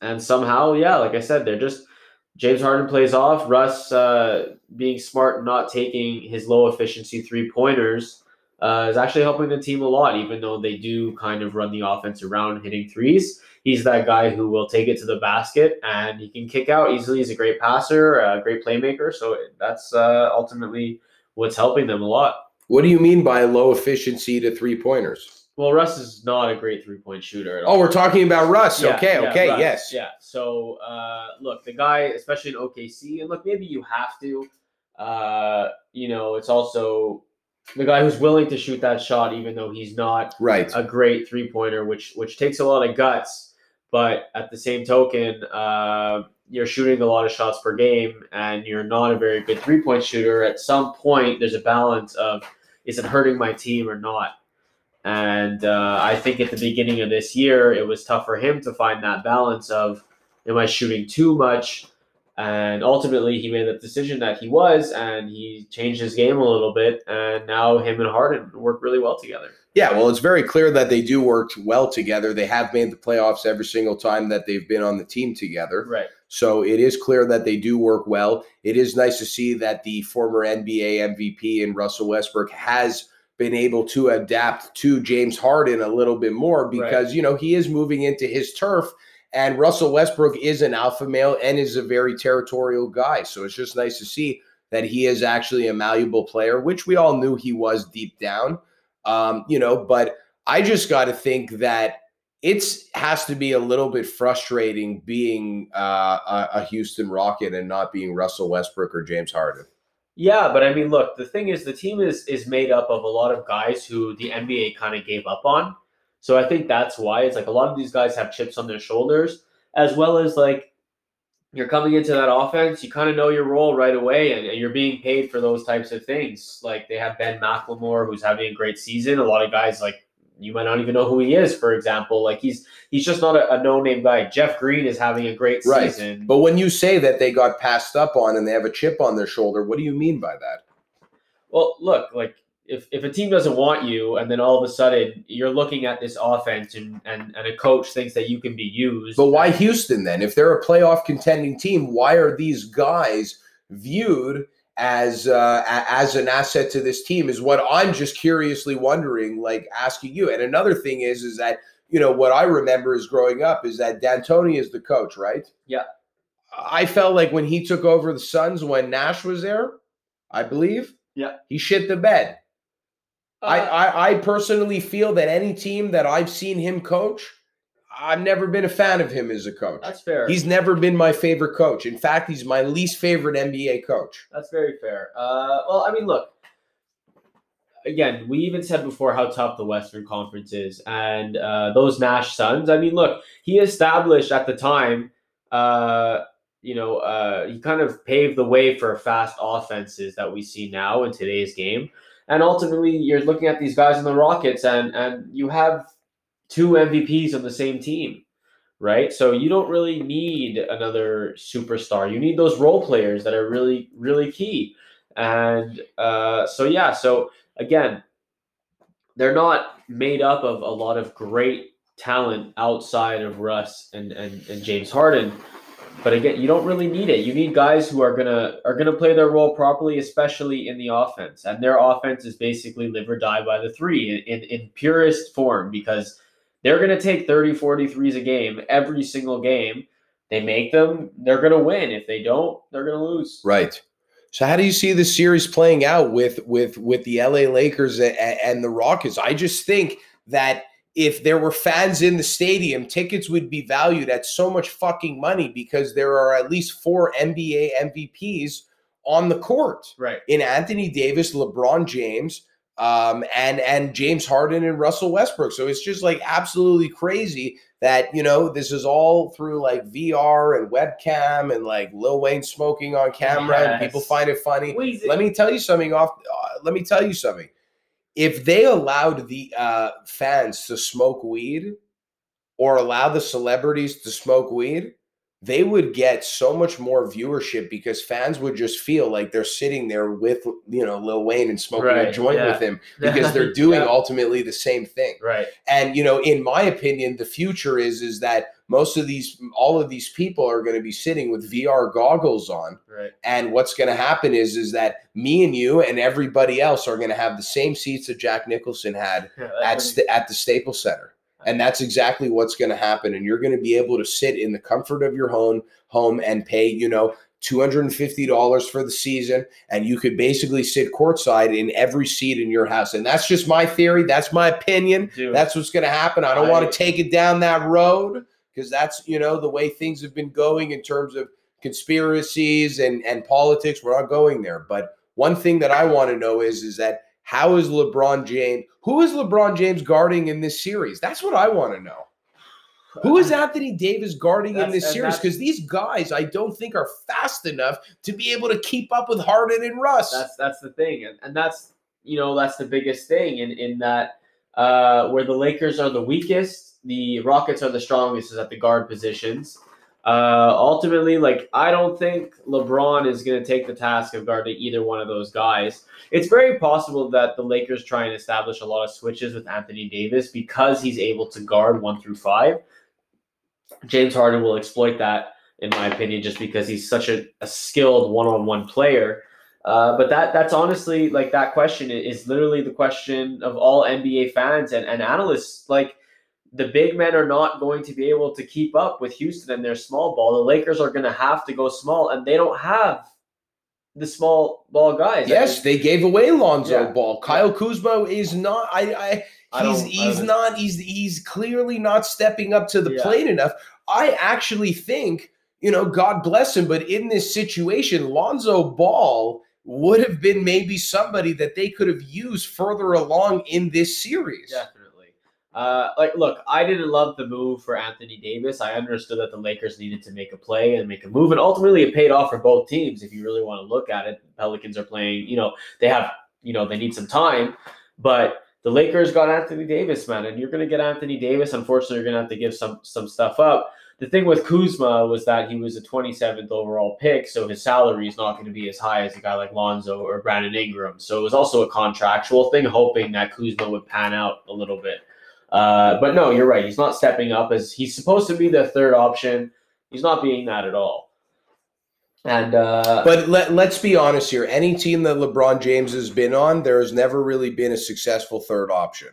and somehow, yeah, like I said, they're just James Harden plays off. Russ uh, being smart and not taking his low efficiency three pointers uh, is actually helping the team a lot, even though they do kind of run the offense around hitting threes. He's that guy who will take it to the basket and he can kick out easily. He's a great passer, a great playmaker. So that's uh, ultimately what's helping them a lot. What do you mean by low efficiency to three pointers? Well, Russ is not a great three point shooter at all. Oh, we're talking about Russ. Yeah, okay, yeah, okay, Russ, yes. Yeah. So uh, look, the guy, especially in OKC, and look, maybe you have to. Uh, you know, it's also the guy who's willing to shoot that shot, even though he's not Right. a great three pointer, which which takes a lot of guts. But at the same token, uh, you're shooting a lot of shots per game, and you're not a very good three point shooter. At some point, there's a balance of is it hurting my team or not? And uh, I think at the beginning of this year, it was tough for him to find that balance of am I shooting too much? And ultimately, he made the decision that he was, and he changed his game a little bit. And now him and Harden work really well together. Yeah, well, it's very clear that they do work well together. They have made the playoffs every single time that they've been on the team together. Right. So it is clear that they do work well. It is nice to see that the former NBA MVP and Russell Westbrook has been able to adapt to James Harden a little bit more because, you know, he is moving into his turf. And Russell Westbrook is an alpha male and is a very territorial guy. So it's just nice to see that he is actually a malleable player, which we all knew he was deep down. Um, you know, but I just got to think that it's has to be a little bit frustrating being uh, a, a Houston Rocket and not being Russell Westbrook or James Harden. Yeah, but I mean, look, the thing is, the team is is made up of a lot of guys who the NBA kind of gave up on. So I think that's why it's like a lot of these guys have chips on their shoulders, as well as like you're coming into that offense, you kind of know your role right away, and, and you're being paid for those types of things. Like they have Ben McLemore, who's having a great season. A lot of guys like you might not even know who he is, for example. Like he's he's just not a, a no name guy. Jeff Green is having a great Right. season. But when you say that they got passed up on and they have a chip on their shoulder, what do you mean by that? Well, look, like if, if a team doesn't want you and then all of a sudden you're looking at this offense and, and, and a coach thinks that you can be used. But why Houston then? If they're a playoff contending team, why are these guys viewed as uh, as an asset to this team? Is what I'm just curiously wondering, like asking you. And another thing is, is that you know what I remember is growing up is that D'Antoni is the coach, right? Yeah. I felt like when he took over the Suns when Nash was there, I believe. Yeah. He shit the bed. I, Uh, I I personally feel that any team that I've seen him coach, I've never been a fan of him as a coach. that's fair. He's never been my favorite coach. In fact, he's my least favorite NBA coach. That's very fair. Uh, well, I mean, look, again, we even said before how tough the Western Conference is, and uh, those Nash Suns. I mean, look, he established at the time. Uh, you know, uh, he kind of paved the way for fast offenses that we see now in today's game. And ultimately, you're looking at these guys in the Rockets, and and you have two MVPs on the same team, right? So you don't really need another superstar. You need those role players that are really really key. And uh, so yeah, so again, they're not made up of a lot of great talent outside of Russ and and, and James Harden. But again, you don't really need it. You need guys who are gonna are gonna play their role properly, especially in the offense. And their offense is basically live or die by the three in, in, in purest form because they're gonna take 30, 40 threes a game every single game. They make them, they're gonna win. If they don't, they're gonna lose. Right. So how do you see the series playing out with with with the LA Lakers and, and the Rockets? I just think that if there were fans in the stadium, tickets would be valued at so much fucking money because there are at least four NBA MVPs on the court. Right. In Anthony Davis, LeBron James, um, and and James Harden and Russell Westbrook. So it's just like absolutely crazy that you know this is all through like VR and webcam and like Lil Wayne smoking on camera yes. and people find it funny. Weezy. Let me tell you something off. Uh, let me tell you something. If they allowed the uh, fans to smoke weed or allow the celebrities to smoke weed, they would get so much more viewership because fans would just feel like they're sitting there with you know Lil Wayne and smoking right, a joint yeah. with him because they're doing yeah. ultimately the same thing. Right. And you know, in my opinion, the future is is that most of these all of these people are going to be sitting with VR goggles on. Right. And what's going to happen is is that me and you and everybody else are going to have the same seats that Jack Nicholson had yeah, at st- at the Staples Center. And that's exactly what's going to happen. And you're going to be able to sit in the comfort of your home, home and pay, you know, $250 for the season. And you could basically sit courtside in every seat in your house. And that's just my theory. That's my opinion. Dude, that's what's going to happen. I don't I, want to take it down that road because that's, you know, the way things have been going in terms of conspiracies and, and politics. We're not going there. But one thing that I want to know is, is that how is LeBron James? Who is LeBron James guarding in this series? That's what I want to know. Who is Anthony Davis guarding that's, in this series? Because these guys, I don't think are fast enough to be able to keep up with Harden and Russ. That's that's the thing, and, and that's you know that's the biggest thing in in that uh, where the Lakers are the weakest, the Rockets are the strongest is at the guard positions. Uh, ultimately, like I don't think LeBron is going to take the task of guarding either one of those guys. It's very possible that the Lakers try and establish a lot of switches with Anthony Davis because he's able to guard one through five. James Harden will exploit that, in my opinion, just because he's such a, a skilled one-on-one player. Uh, but that that's honestly like that question is literally the question of all NBA fans and, and analysts. Like the big men are not going to be able to keep up with Houston and their small ball. The Lakers are going to have to go small, and they don't have the small ball guys. Yes, I they gave away Lonzo yeah. Ball. Kyle Kuzma is not. I. I he's he's not. He's he's clearly not stepping up to the yeah. plate enough. I actually think you know, God bless him, but in this situation, Lonzo Ball would have been maybe somebody that they could have used further along in this series. Yeah. Uh, like, look, I didn't love the move for Anthony Davis. I understood that the Lakers needed to make a play and make a move, and ultimately it paid off for both teams. If you really want to look at it, Pelicans are playing. You know, they have, you know, they need some time, but the Lakers got Anthony Davis, man, and you're going to get Anthony Davis. Unfortunately, you're going to have to give some some stuff up. The thing with Kuzma was that he was a 27th overall pick, so his salary is not going to be as high as a guy like Lonzo or Brandon Ingram. So it was also a contractual thing, hoping that Kuzma would pan out a little bit. Uh, but no, you're right. He's not stepping up as he's supposed to be the third option. He's not being that at all. And uh, but let let's be honest here. Any team that LeBron James has been on, there has never really been a successful third option.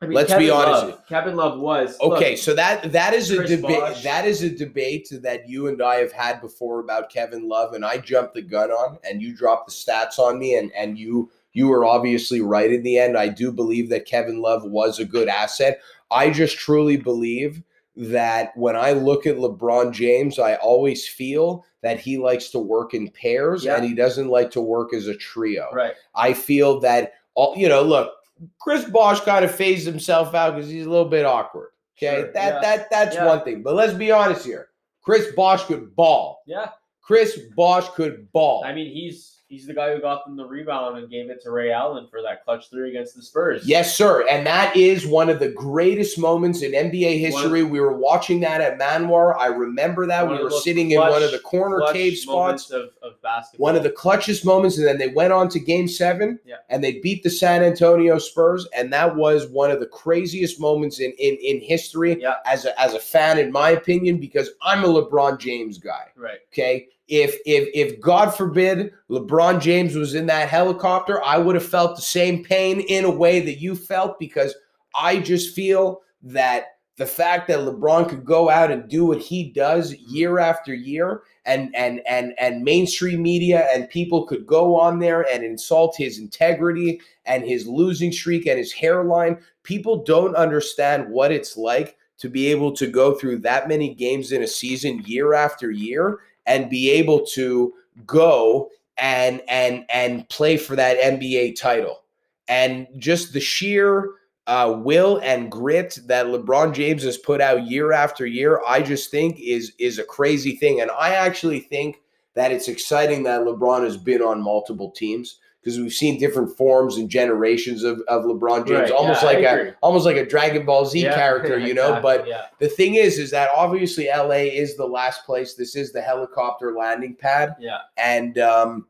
I mean, let's Kevin be honest. Love. Kevin Love was okay. Look, so that that is a debate. That is a debate that you and I have had before about Kevin Love, and I jumped the gun on, and you dropped the stats on me, and and you you were obviously right in the end. I do believe that Kevin Love was a good asset. I just truly believe that when I look at LeBron James, I always feel that he likes to work in pairs yeah. and he doesn't like to work as a trio. Right. I feel that all you know, look, Chris Bosh kind of phased himself out because he's a little bit awkward. Okay, Sure, that yeah. that that's Yeah. one thing. But let's be honest here. Chris Bosh could ball. Yeah, Chris Bosh could ball. I mean he's he's the guy who got them the rebound and gave it to Ray Allen for that clutch three against the Spurs. Yes, sir. And that is one of the greatest moments in NBA history. we were watching that at Manwar. I remember that. We were sitting in one of the corner cave spots. of, of basketball. One of the clutchest moments. And then they went on to game seven Yeah. and they beat the San Antonio Spurs. And that was one of the craziest moments in, in, in history Yeah. as, a, as a fan, in my opinion, because I'm a LeBron James guy. right. Okay. If if if God forbid LeBron James was in that helicopter, I would have felt the same pain in a way that you felt because I just feel that the fact that LeBron could go out and do what he does mm-hmm. year after year and and and and mainstream media and people could go on there and insult his integrity and his losing streak and his hairline, people don't understand what it's like to be able to go through that many games in a season year after year and be able to go and and and play for that NBA title. And just the sheer uh, will and grit that LeBron James has put out year after year, I just think is is a crazy thing. And I actually think that it's exciting that LeBron has been on multiple teams because we've seen different forms and generations of, of LeBron James, Right, almost yeah, like a almost like a Dragon Ball Z Yeah, character, you know. exactly, But yeah. the thing is, is that obviously LA is the last place. This is the helicopter landing pad, Yeah. and um,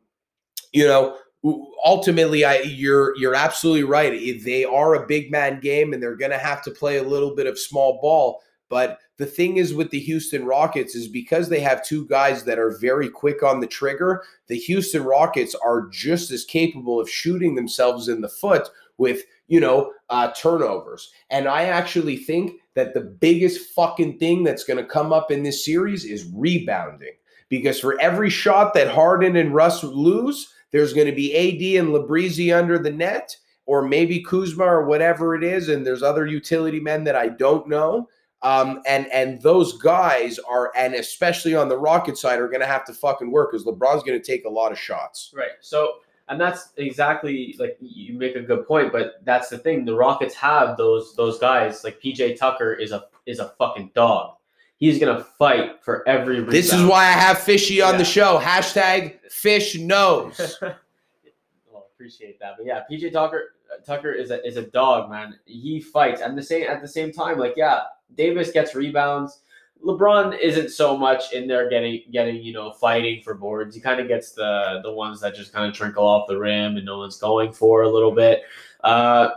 you know, ultimately, I you're you're absolutely right. They are a big man game, and they're going to have to play a little bit of small ball. But the thing is with the Houston Rockets is because they have two guys that are very quick on the trigger. The Houston Rockets are just as capable of shooting themselves in the foot with you know uh, turnovers. And I actually think that the biggest fucking thing that's going to come up in this series is rebounding. Because for every shot that Harden and Russ lose, there's going to be AD and Labrizi under the net, or maybe Kuzma or whatever it is. And there's other utility men that I don't know. Um, and and those guys are, and especially on the Rocket side, are going to have to fucking work because LeBron's going to take a lot of shots. Right. So, and that's exactly like you make a good point, but that's the thing. The Rockets have those those guys. Like PJ Tucker is a is a fucking dog. He's gonna fight for every. Rebound. This is why I have Fishy on Yeah. the show. Hashtag Fish knows. well, appreciate that, but yeah, PJ Tucker Tucker is a is a dog, man. He fights, and the same at the same time, like yeah, Davis gets rebounds. LeBron isn't so much in there getting getting you know fighting for boards. He kind of gets the the ones that just kind of trickle off the rim and no one's going for a little bit. Uh,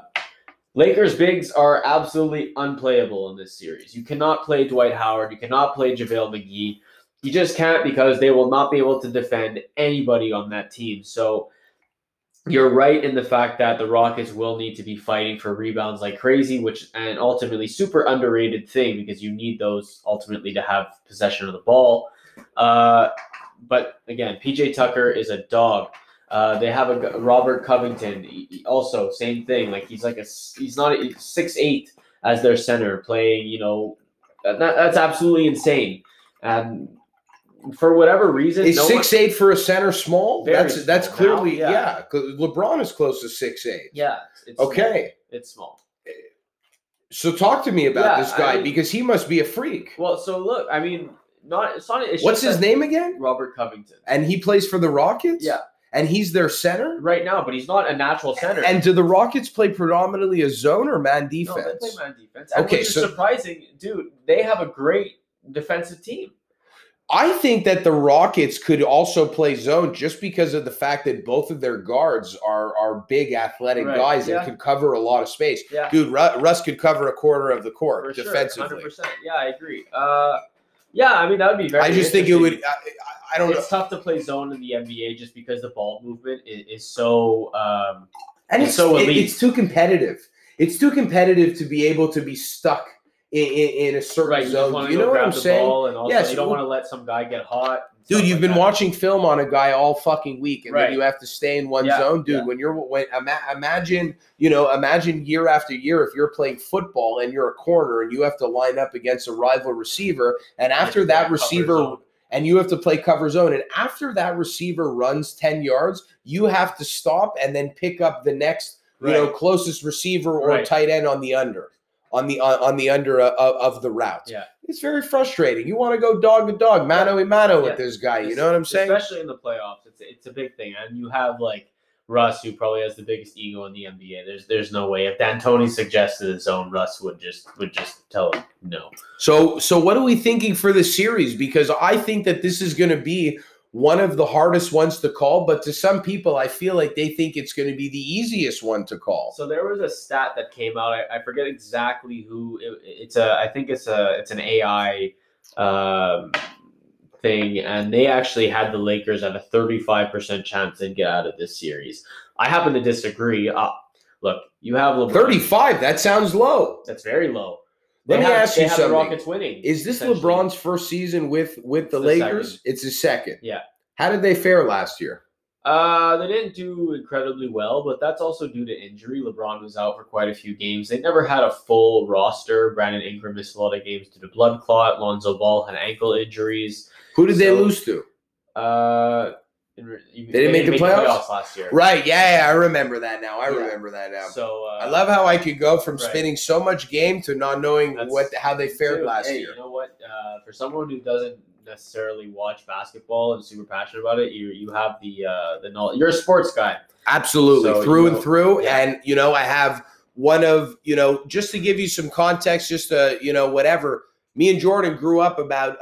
Lakers bigs are absolutely unplayable in this series. You cannot play Dwight Howard. You cannot play JaVale McGee. You just can't because they will not be able to defend anybody on that team. So you're right in the fact that the Rockets will need to be fighting for rebounds like crazy, which an ultimately super underrated thing because you need those ultimately to have possession of the ball. Uh, but again, PJ Tucker is a dog. Uh, they have a Robert Covington, also same thing. Like he's like a he's not six eight as their center playing. You know, that, that's absolutely insane. And for whatever reason, Is no one- six eight for a center small? That's that's clearly now, yeah. yeah. LeBron is close to six eight. yeah, it's Okay, it's small. so talk to me about Yeah, this guy I mean- because he must be a freak. Well, so look, I mean, not it's not. It's What's his name again? Robert Covington. And he plays for the Rockets. Yeah. and he's their center. Right now, but he's not a natural center. And do the Rockets play predominantly a zone or man no, defense? they play man defense. And Okay, which is so- surprising, dude. They have a great defensive team. I think that the Rockets could also play zone just because of the fact that both of their guards are are big athletic Right, guys yeah. and could cover a lot of space. Yeah, Dude, Russ could cover a quarter of the court for sure, defensively. hundred percent. Yeah, I agree. Uh, yeah, I mean that would be very. I just think it would. I, I- don't know. It's tough to play zone in the NBA just because the ball movement is, is so. Um, And It's so it- elite. it's too competitive. It's too competitive to be able to be stuck in, in, in a certain right, you zone. to You know what I'm saying? and also Yes, you don't want to let some guy get hot. Dude, you've like been that. watching film on a guy all fucking week, and Right. then you have to stay in one Yeah, zone, dude. yeah. When you're when ima- imagine, you know, imagine year after year if you're playing football and you're a corner and you have to line up against a rival receiver, and after Yeah, that receiver and you have to play cover zone. And after that receiver runs 10 yards, you have to stop and then pick up the next you know, closest receiver or Right. tight end on the under, on the on, on the under uh, of, the route. Yeah. It's very frustrating. You want to go dog to dog, mano a mano with this guy. You know what I'm saying? Especially in the playoffs, it's it's a big thing, and you have like Russ, who probably has the biggest ego in the NBA. There's there's no way if D'Antoni suggested his own, Russ would just would just tell him no. So, so what are we thinking for the series? Because I think that this is going to be one of the hardest ones to call, but to some people, I feel like they think it's going to be the easiest one to call. So there was a stat that came out. I, I forget exactly who. It, it's a. I think it's a. It's an AI um, thing, and they actually had the Lakers at a 35 percent chance they'd get out of this series. I happen to disagree. Uh, look, you have LeBron. 35, that sounds low. That's very low. Let They me have- ask you something. Rockets winning. Is this. LeBron's first season with with the the Lakers? second. It's his second. Yeah. How did they fare last year? Uh, they didn't do incredibly well, but that's also due to injury. LeBron was out for quite a few games. They never had a full roster. Brandon Ingram missed a lot of games due to blood clot. Lonzo Ball had ankle injuries. Who did they lose to? Uh, in re- they didn't make the playoffs? last year. Right. Yeah, yeah, I remember that now. I Yeah. remember that now. So uh, I love how I could go from right. spinning so much game to not knowing That's- what how they fared dude, last hey, year. You know what? Uh, for someone who doesn't necessarily watch basketball and super passionate about it, you you have the uh, the knowledge. You're a sports guy. Absolutely, So, through you and through. yeah. And you know, I have one of you know, just to give you some context, just to you know, whatever. Me and Jordan grew up about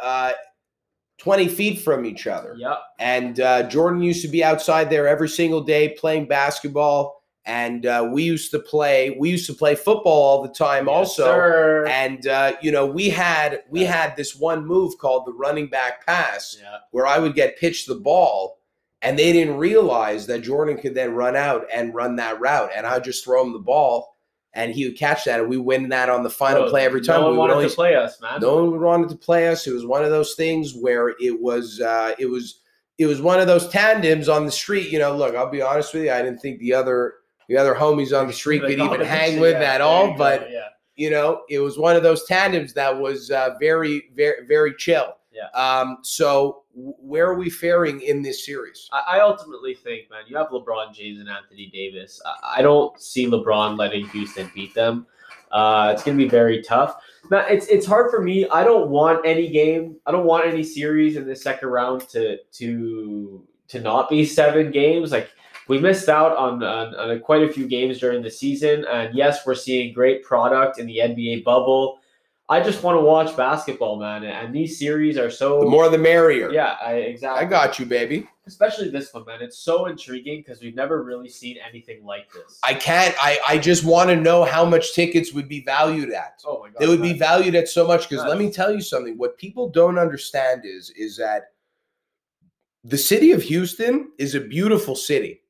uh, twenty feet from each other, Yep. and uh, Jordan used to be outside there every single day playing basketball, and uh, we used to play. We used to play football all the time, Yes, also. sir. And uh, you know, we had we had this one move called the running back pass, yeah. where I would get pitched the ball, and they didn't realize that Jordan could then run out and run that route, and I'd just throw him the ball, and he would catch that, and we win that on the final Bro, play every time. No we one would wanted only, to play us, man. no one wanted to play us. It was one of those things where it was uh, it was it was one of those tandems on the street. You know, look, I'll be honest with you, I didn't think the other the other homies on the street could even hang competition, with yeah, at all, go, but yeah. you know, it was one of those tandems that was uh, very, very, very chill. Yeah. Um. So, where are we faring in this series? I, I ultimately think, man, you have LeBron James and Anthony Davis. I, I don't see LeBron letting Houston beat them. Uh, it's going to be very tough. Now, it's it's hard for me. I don't want any game. I don't want any series in the second round to to to not be seven games. Like we missed out on, on, on quite a few games during the season, and yes, we're seeing great product in the NBA bubble. I just want to watch basketball, man, and these series are so. The more, the merrier. yeah, I, exactly. I got you, baby. especially this one, man. It's so intriguing because we've never really seen anything like this. I can't. I. I just want to know how much tickets would be valued at. oh my god, They would be valued at so much because let me tell you something. What people don't understand is is that the city of Houston is a beautiful city,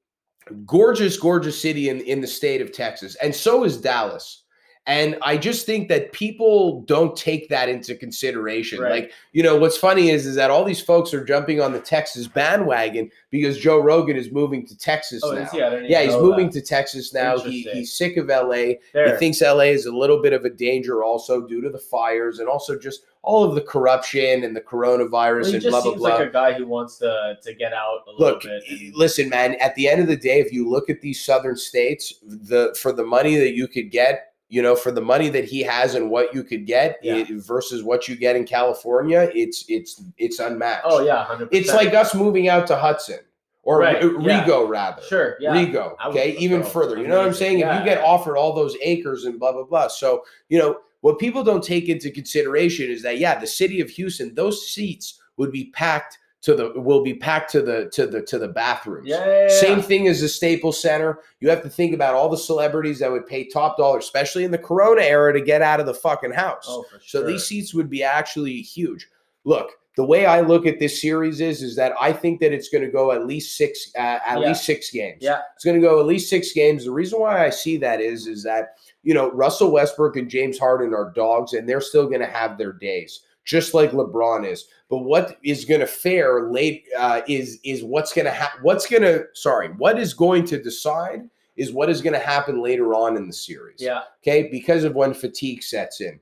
gorgeous, gorgeous city in in the state of Texas, and so is Dallas. And I just think that people don't take that into consideration. Right. Like, you know, what's funny is is that all these folks are jumping on the Texas bandwagon because Joe Rogan is moving to Texas Oh, now. he? Yeah, he's moving that. to Texas now. He, he's sick of LA. He thinks LA is a little bit of a danger also due to the fires and also just all of the corruption and the coronavirus Well, and blah blah seems blah. like a guy who wants to to get out a Look, little bit. and- listen, man. At the end of the day, if you look at these southern states, the for the money that you could get, you know, for the money that he has and what you could get Yeah. it- versus what you get in California, it's it's it's unmatched. oh yeah, hundred. it's like us moving out to Hudson or Right, R- yeah. Rigo rather. sure, yeah. Rigo. Okay, even to. further. You know what I'm saying? If you get offered all those acres and blah blah blah. So you know what people don't take into consideration is that yeah, the city of Houston, those seats would be packed to the will be packed to the to the to the bathrooms. Yeah, yeah, yeah. Same thing as the Staples Center. You have to think about all the celebrities that would pay top dollar, especially in the Corona era, to get out of the fucking house. Oh, for sure. So these seats would be actually huge. Look, the way I look at this series is is that I think that it's going to go at least six uh, at Yeah. least six games. Yeah. It's going to go at least six games. The reason why I see that is is that you know Russell Westbrook and James Harden are dogs, and they're still going to have their days, just like LeBron is. But what is going to fare late uh, is is what's going to happen. What's going to sorry, what is going to decide is what is going to happen later on in the series Yeah, okay, because of when fatigue sets in.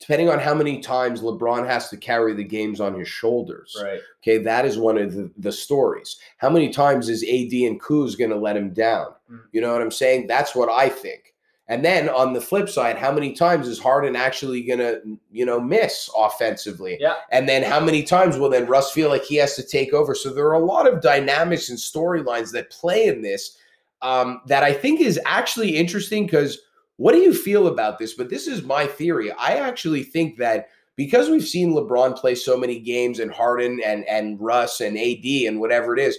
depending on how many times LeBron has to carry the games on his shoulders. Right. Okay, that is one of the, the stories. How many times is AD and Kuz going to let him down? Mm. You know what I'm saying? That's what I think. And then on the flip side, how many times is Harden actually going to, you know, miss offensively? Yeah. And then how many times will then Russ feel like he has to take over? So there are a lot of dynamics and storylines that play in this um, that I think is actually interesting because what do you feel about this? But this is my theory. I actually think that because we've seen LeBron play so many games and Harden and and Russ and AD and whatever it is,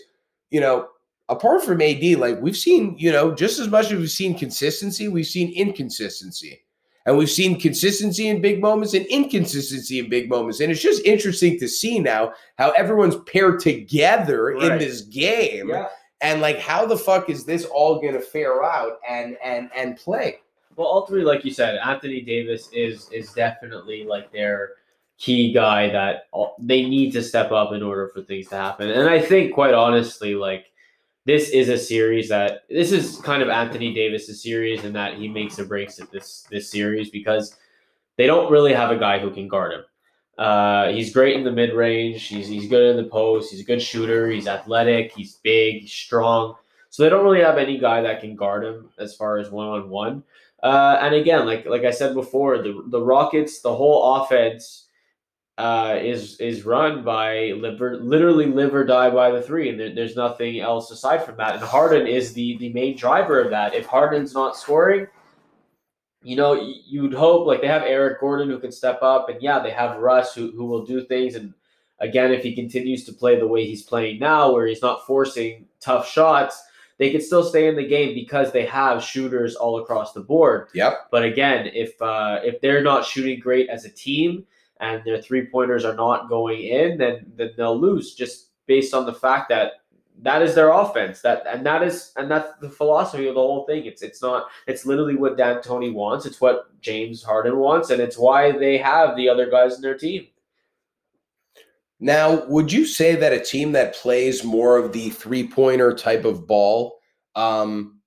you know, apart from AD, like we've seen, you know, just as much as we've seen consistency, we've seen inconsistency. And we've seen consistency in big moments and inconsistency in big moments. And it's just interesting to see now how everyone's paired together in this game. Yeah. And like how the fuck is this all gonna fare out and and and play? Well, ultimately, like you said, Anthony Davis is is definitely like their key guy that they need to step up in order for things to happen. And I think, quite honestly, like this is a series that this is kind of Anthony Davis's series, and that he makes or breaks it this this series because they don't really have a guy who can guard him. Uh, he's great in the mid range. He's he's good in the post. He's a good shooter. He's athletic. He's big. He's strong. So they don't really have any guy that can guard him as far as one on one. And again, like like I said before, the the Rockets, the whole offense uh, is is run by live or, literally live or die by the three, and there, there's nothing else aside from that. And Harden is the the main driver of that. If Harden's not scoring, you know, you'd hope like they have Eric Gordon who can step up, and yeah, they have Russ who who will do things. And again, if he continues to play the way he's playing now, where he's not forcing tough shots, they could still stay in the game because they have shooters all across the board. Yep. But again, if uh, if they're not shooting great as a team and their three pointers are not going in, then then they'll lose just based on the fact that that is their offense. That and that is and that's the philosophy of the whole thing. It's it's not it's literally what Dan Tony wants. It's what James Harden wants, and it's why they have the other guys in their team. Now, would you say that a team that plays more of the three pointer type of ball, um,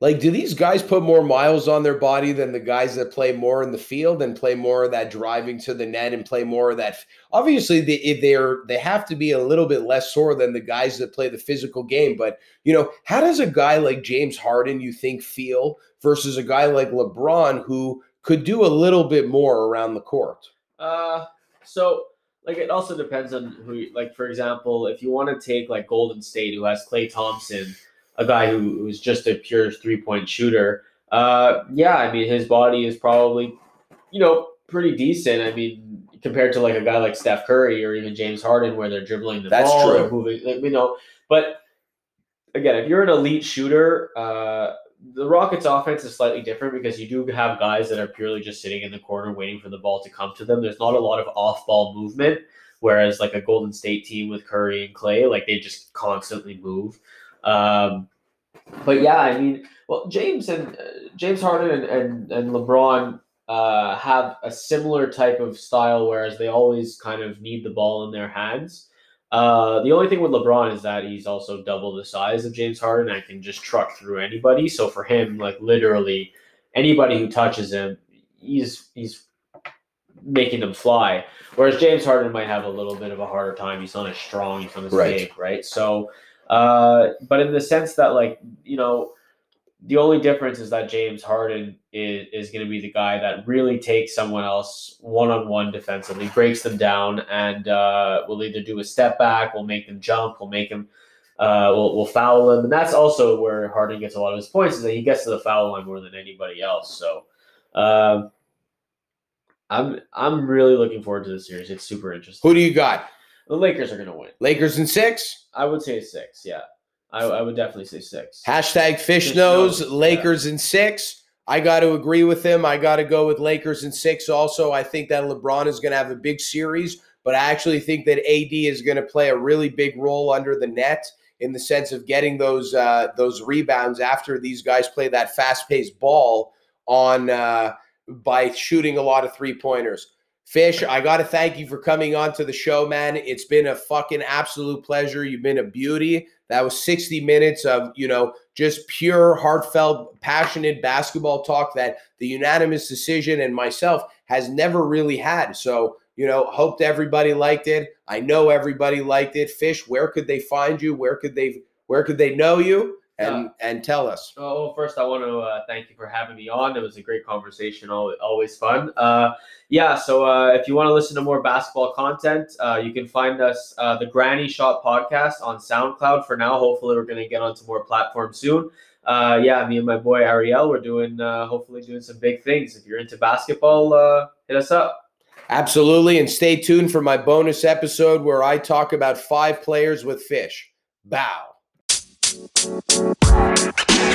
like, do these guys put more miles on their body than the guys that play more in the field and play more of that driving to the net and play more of that? Obviously, they if they're they have to be a little bit less sore than the guys that play the physical game. But you know, how does a guy like James Harden you think feel versus a guy like LeBron who could do a little bit more around the court? Uh, so like it also depends on who. Like for example, if you want to take like Golden State, who has Klay Thompson, a guy who was just a pure three point shooter. Uh, yeah, I mean his body is probably, you know, pretty decent. I mean compared to like a guy like Steph Curry or even James Harden, where they're dribbling the That's ball, true. moving, like, you know. But again, if you're an elite shooter, uh, the Rockets' offense is slightly different because you do have guys that are purely just sitting in the corner waiting for the ball to come to them. There's not a lot of off-ball movement, whereas like a Golden State team with Curry and Klay, like they just constantly move. Um, but yeah, I mean, well, James and uh, James Harden and and, and LeBron uh, have a similar type of style, whereas they always kind of need the ball in their hands. Uh, the only thing with LeBron is that he's also double the size of James Harden and can just truck through anybody. So for him, like literally anybody who touches him, he's he's making them fly. Whereas James Harden might have a little bit of a harder time. He's not as strong. He's not as Right. big, right? So, uh, but in the sense that like you know, the only difference is that James Harden is, is going to be the guy that really takes someone else one on one defensively, breaks them down, and uh, will either do a step back, will make them jump, will make them, uh, will will foul them, and that's also where Harden gets a lot of his points is that he gets to the foul line more than anybody else. So, um, I'm I'm really looking forward to this series. It's super interesting. Who do you got? The Lakers are going to win. Lakers in six? I would say six. Yeah, I, I would definitely say six. Hashtag fish Fish knows, knows, Lakers in six. I got to agree with him. I got to go with Lakers in six. Also, I think that LeBron is going to have a big series, but I actually think that AD is going to play a really big role under the net in the sense of getting those uh, those rebounds after these guys play that fast paced ball on uh, by shooting a lot of three pointers. Fish, I got to thank you for coming on to the show, man. It's been a fucking absolute pleasure. You've been a beauty. That was 60 minutes of, you know, just pure, heartfelt, passionate basketball talk that the unanimous decision and myself has never really had. So, you know, hoped everybody liked it. I know everybody liked it. Fish, where could they find you? Where could they where could they know you? And uh, and tell us. Oh, first I want to uh, thank you for having me on. It was a great conversation. Always, always fun. Uh, yeah. So uh, if you want to listen to more basketball content, uh, you can find us uh, the Granny Shot podcast on SoundCloud. For now, hopefully we're going to get onto more platforms soon. yeah, me and my boy Ariel, we're doing hopefully doing some big things. If you're into basketball, hit us up. Absolutely. And stay tuned for my bonus episode where I talk about five players with fish. Bow. Thank you.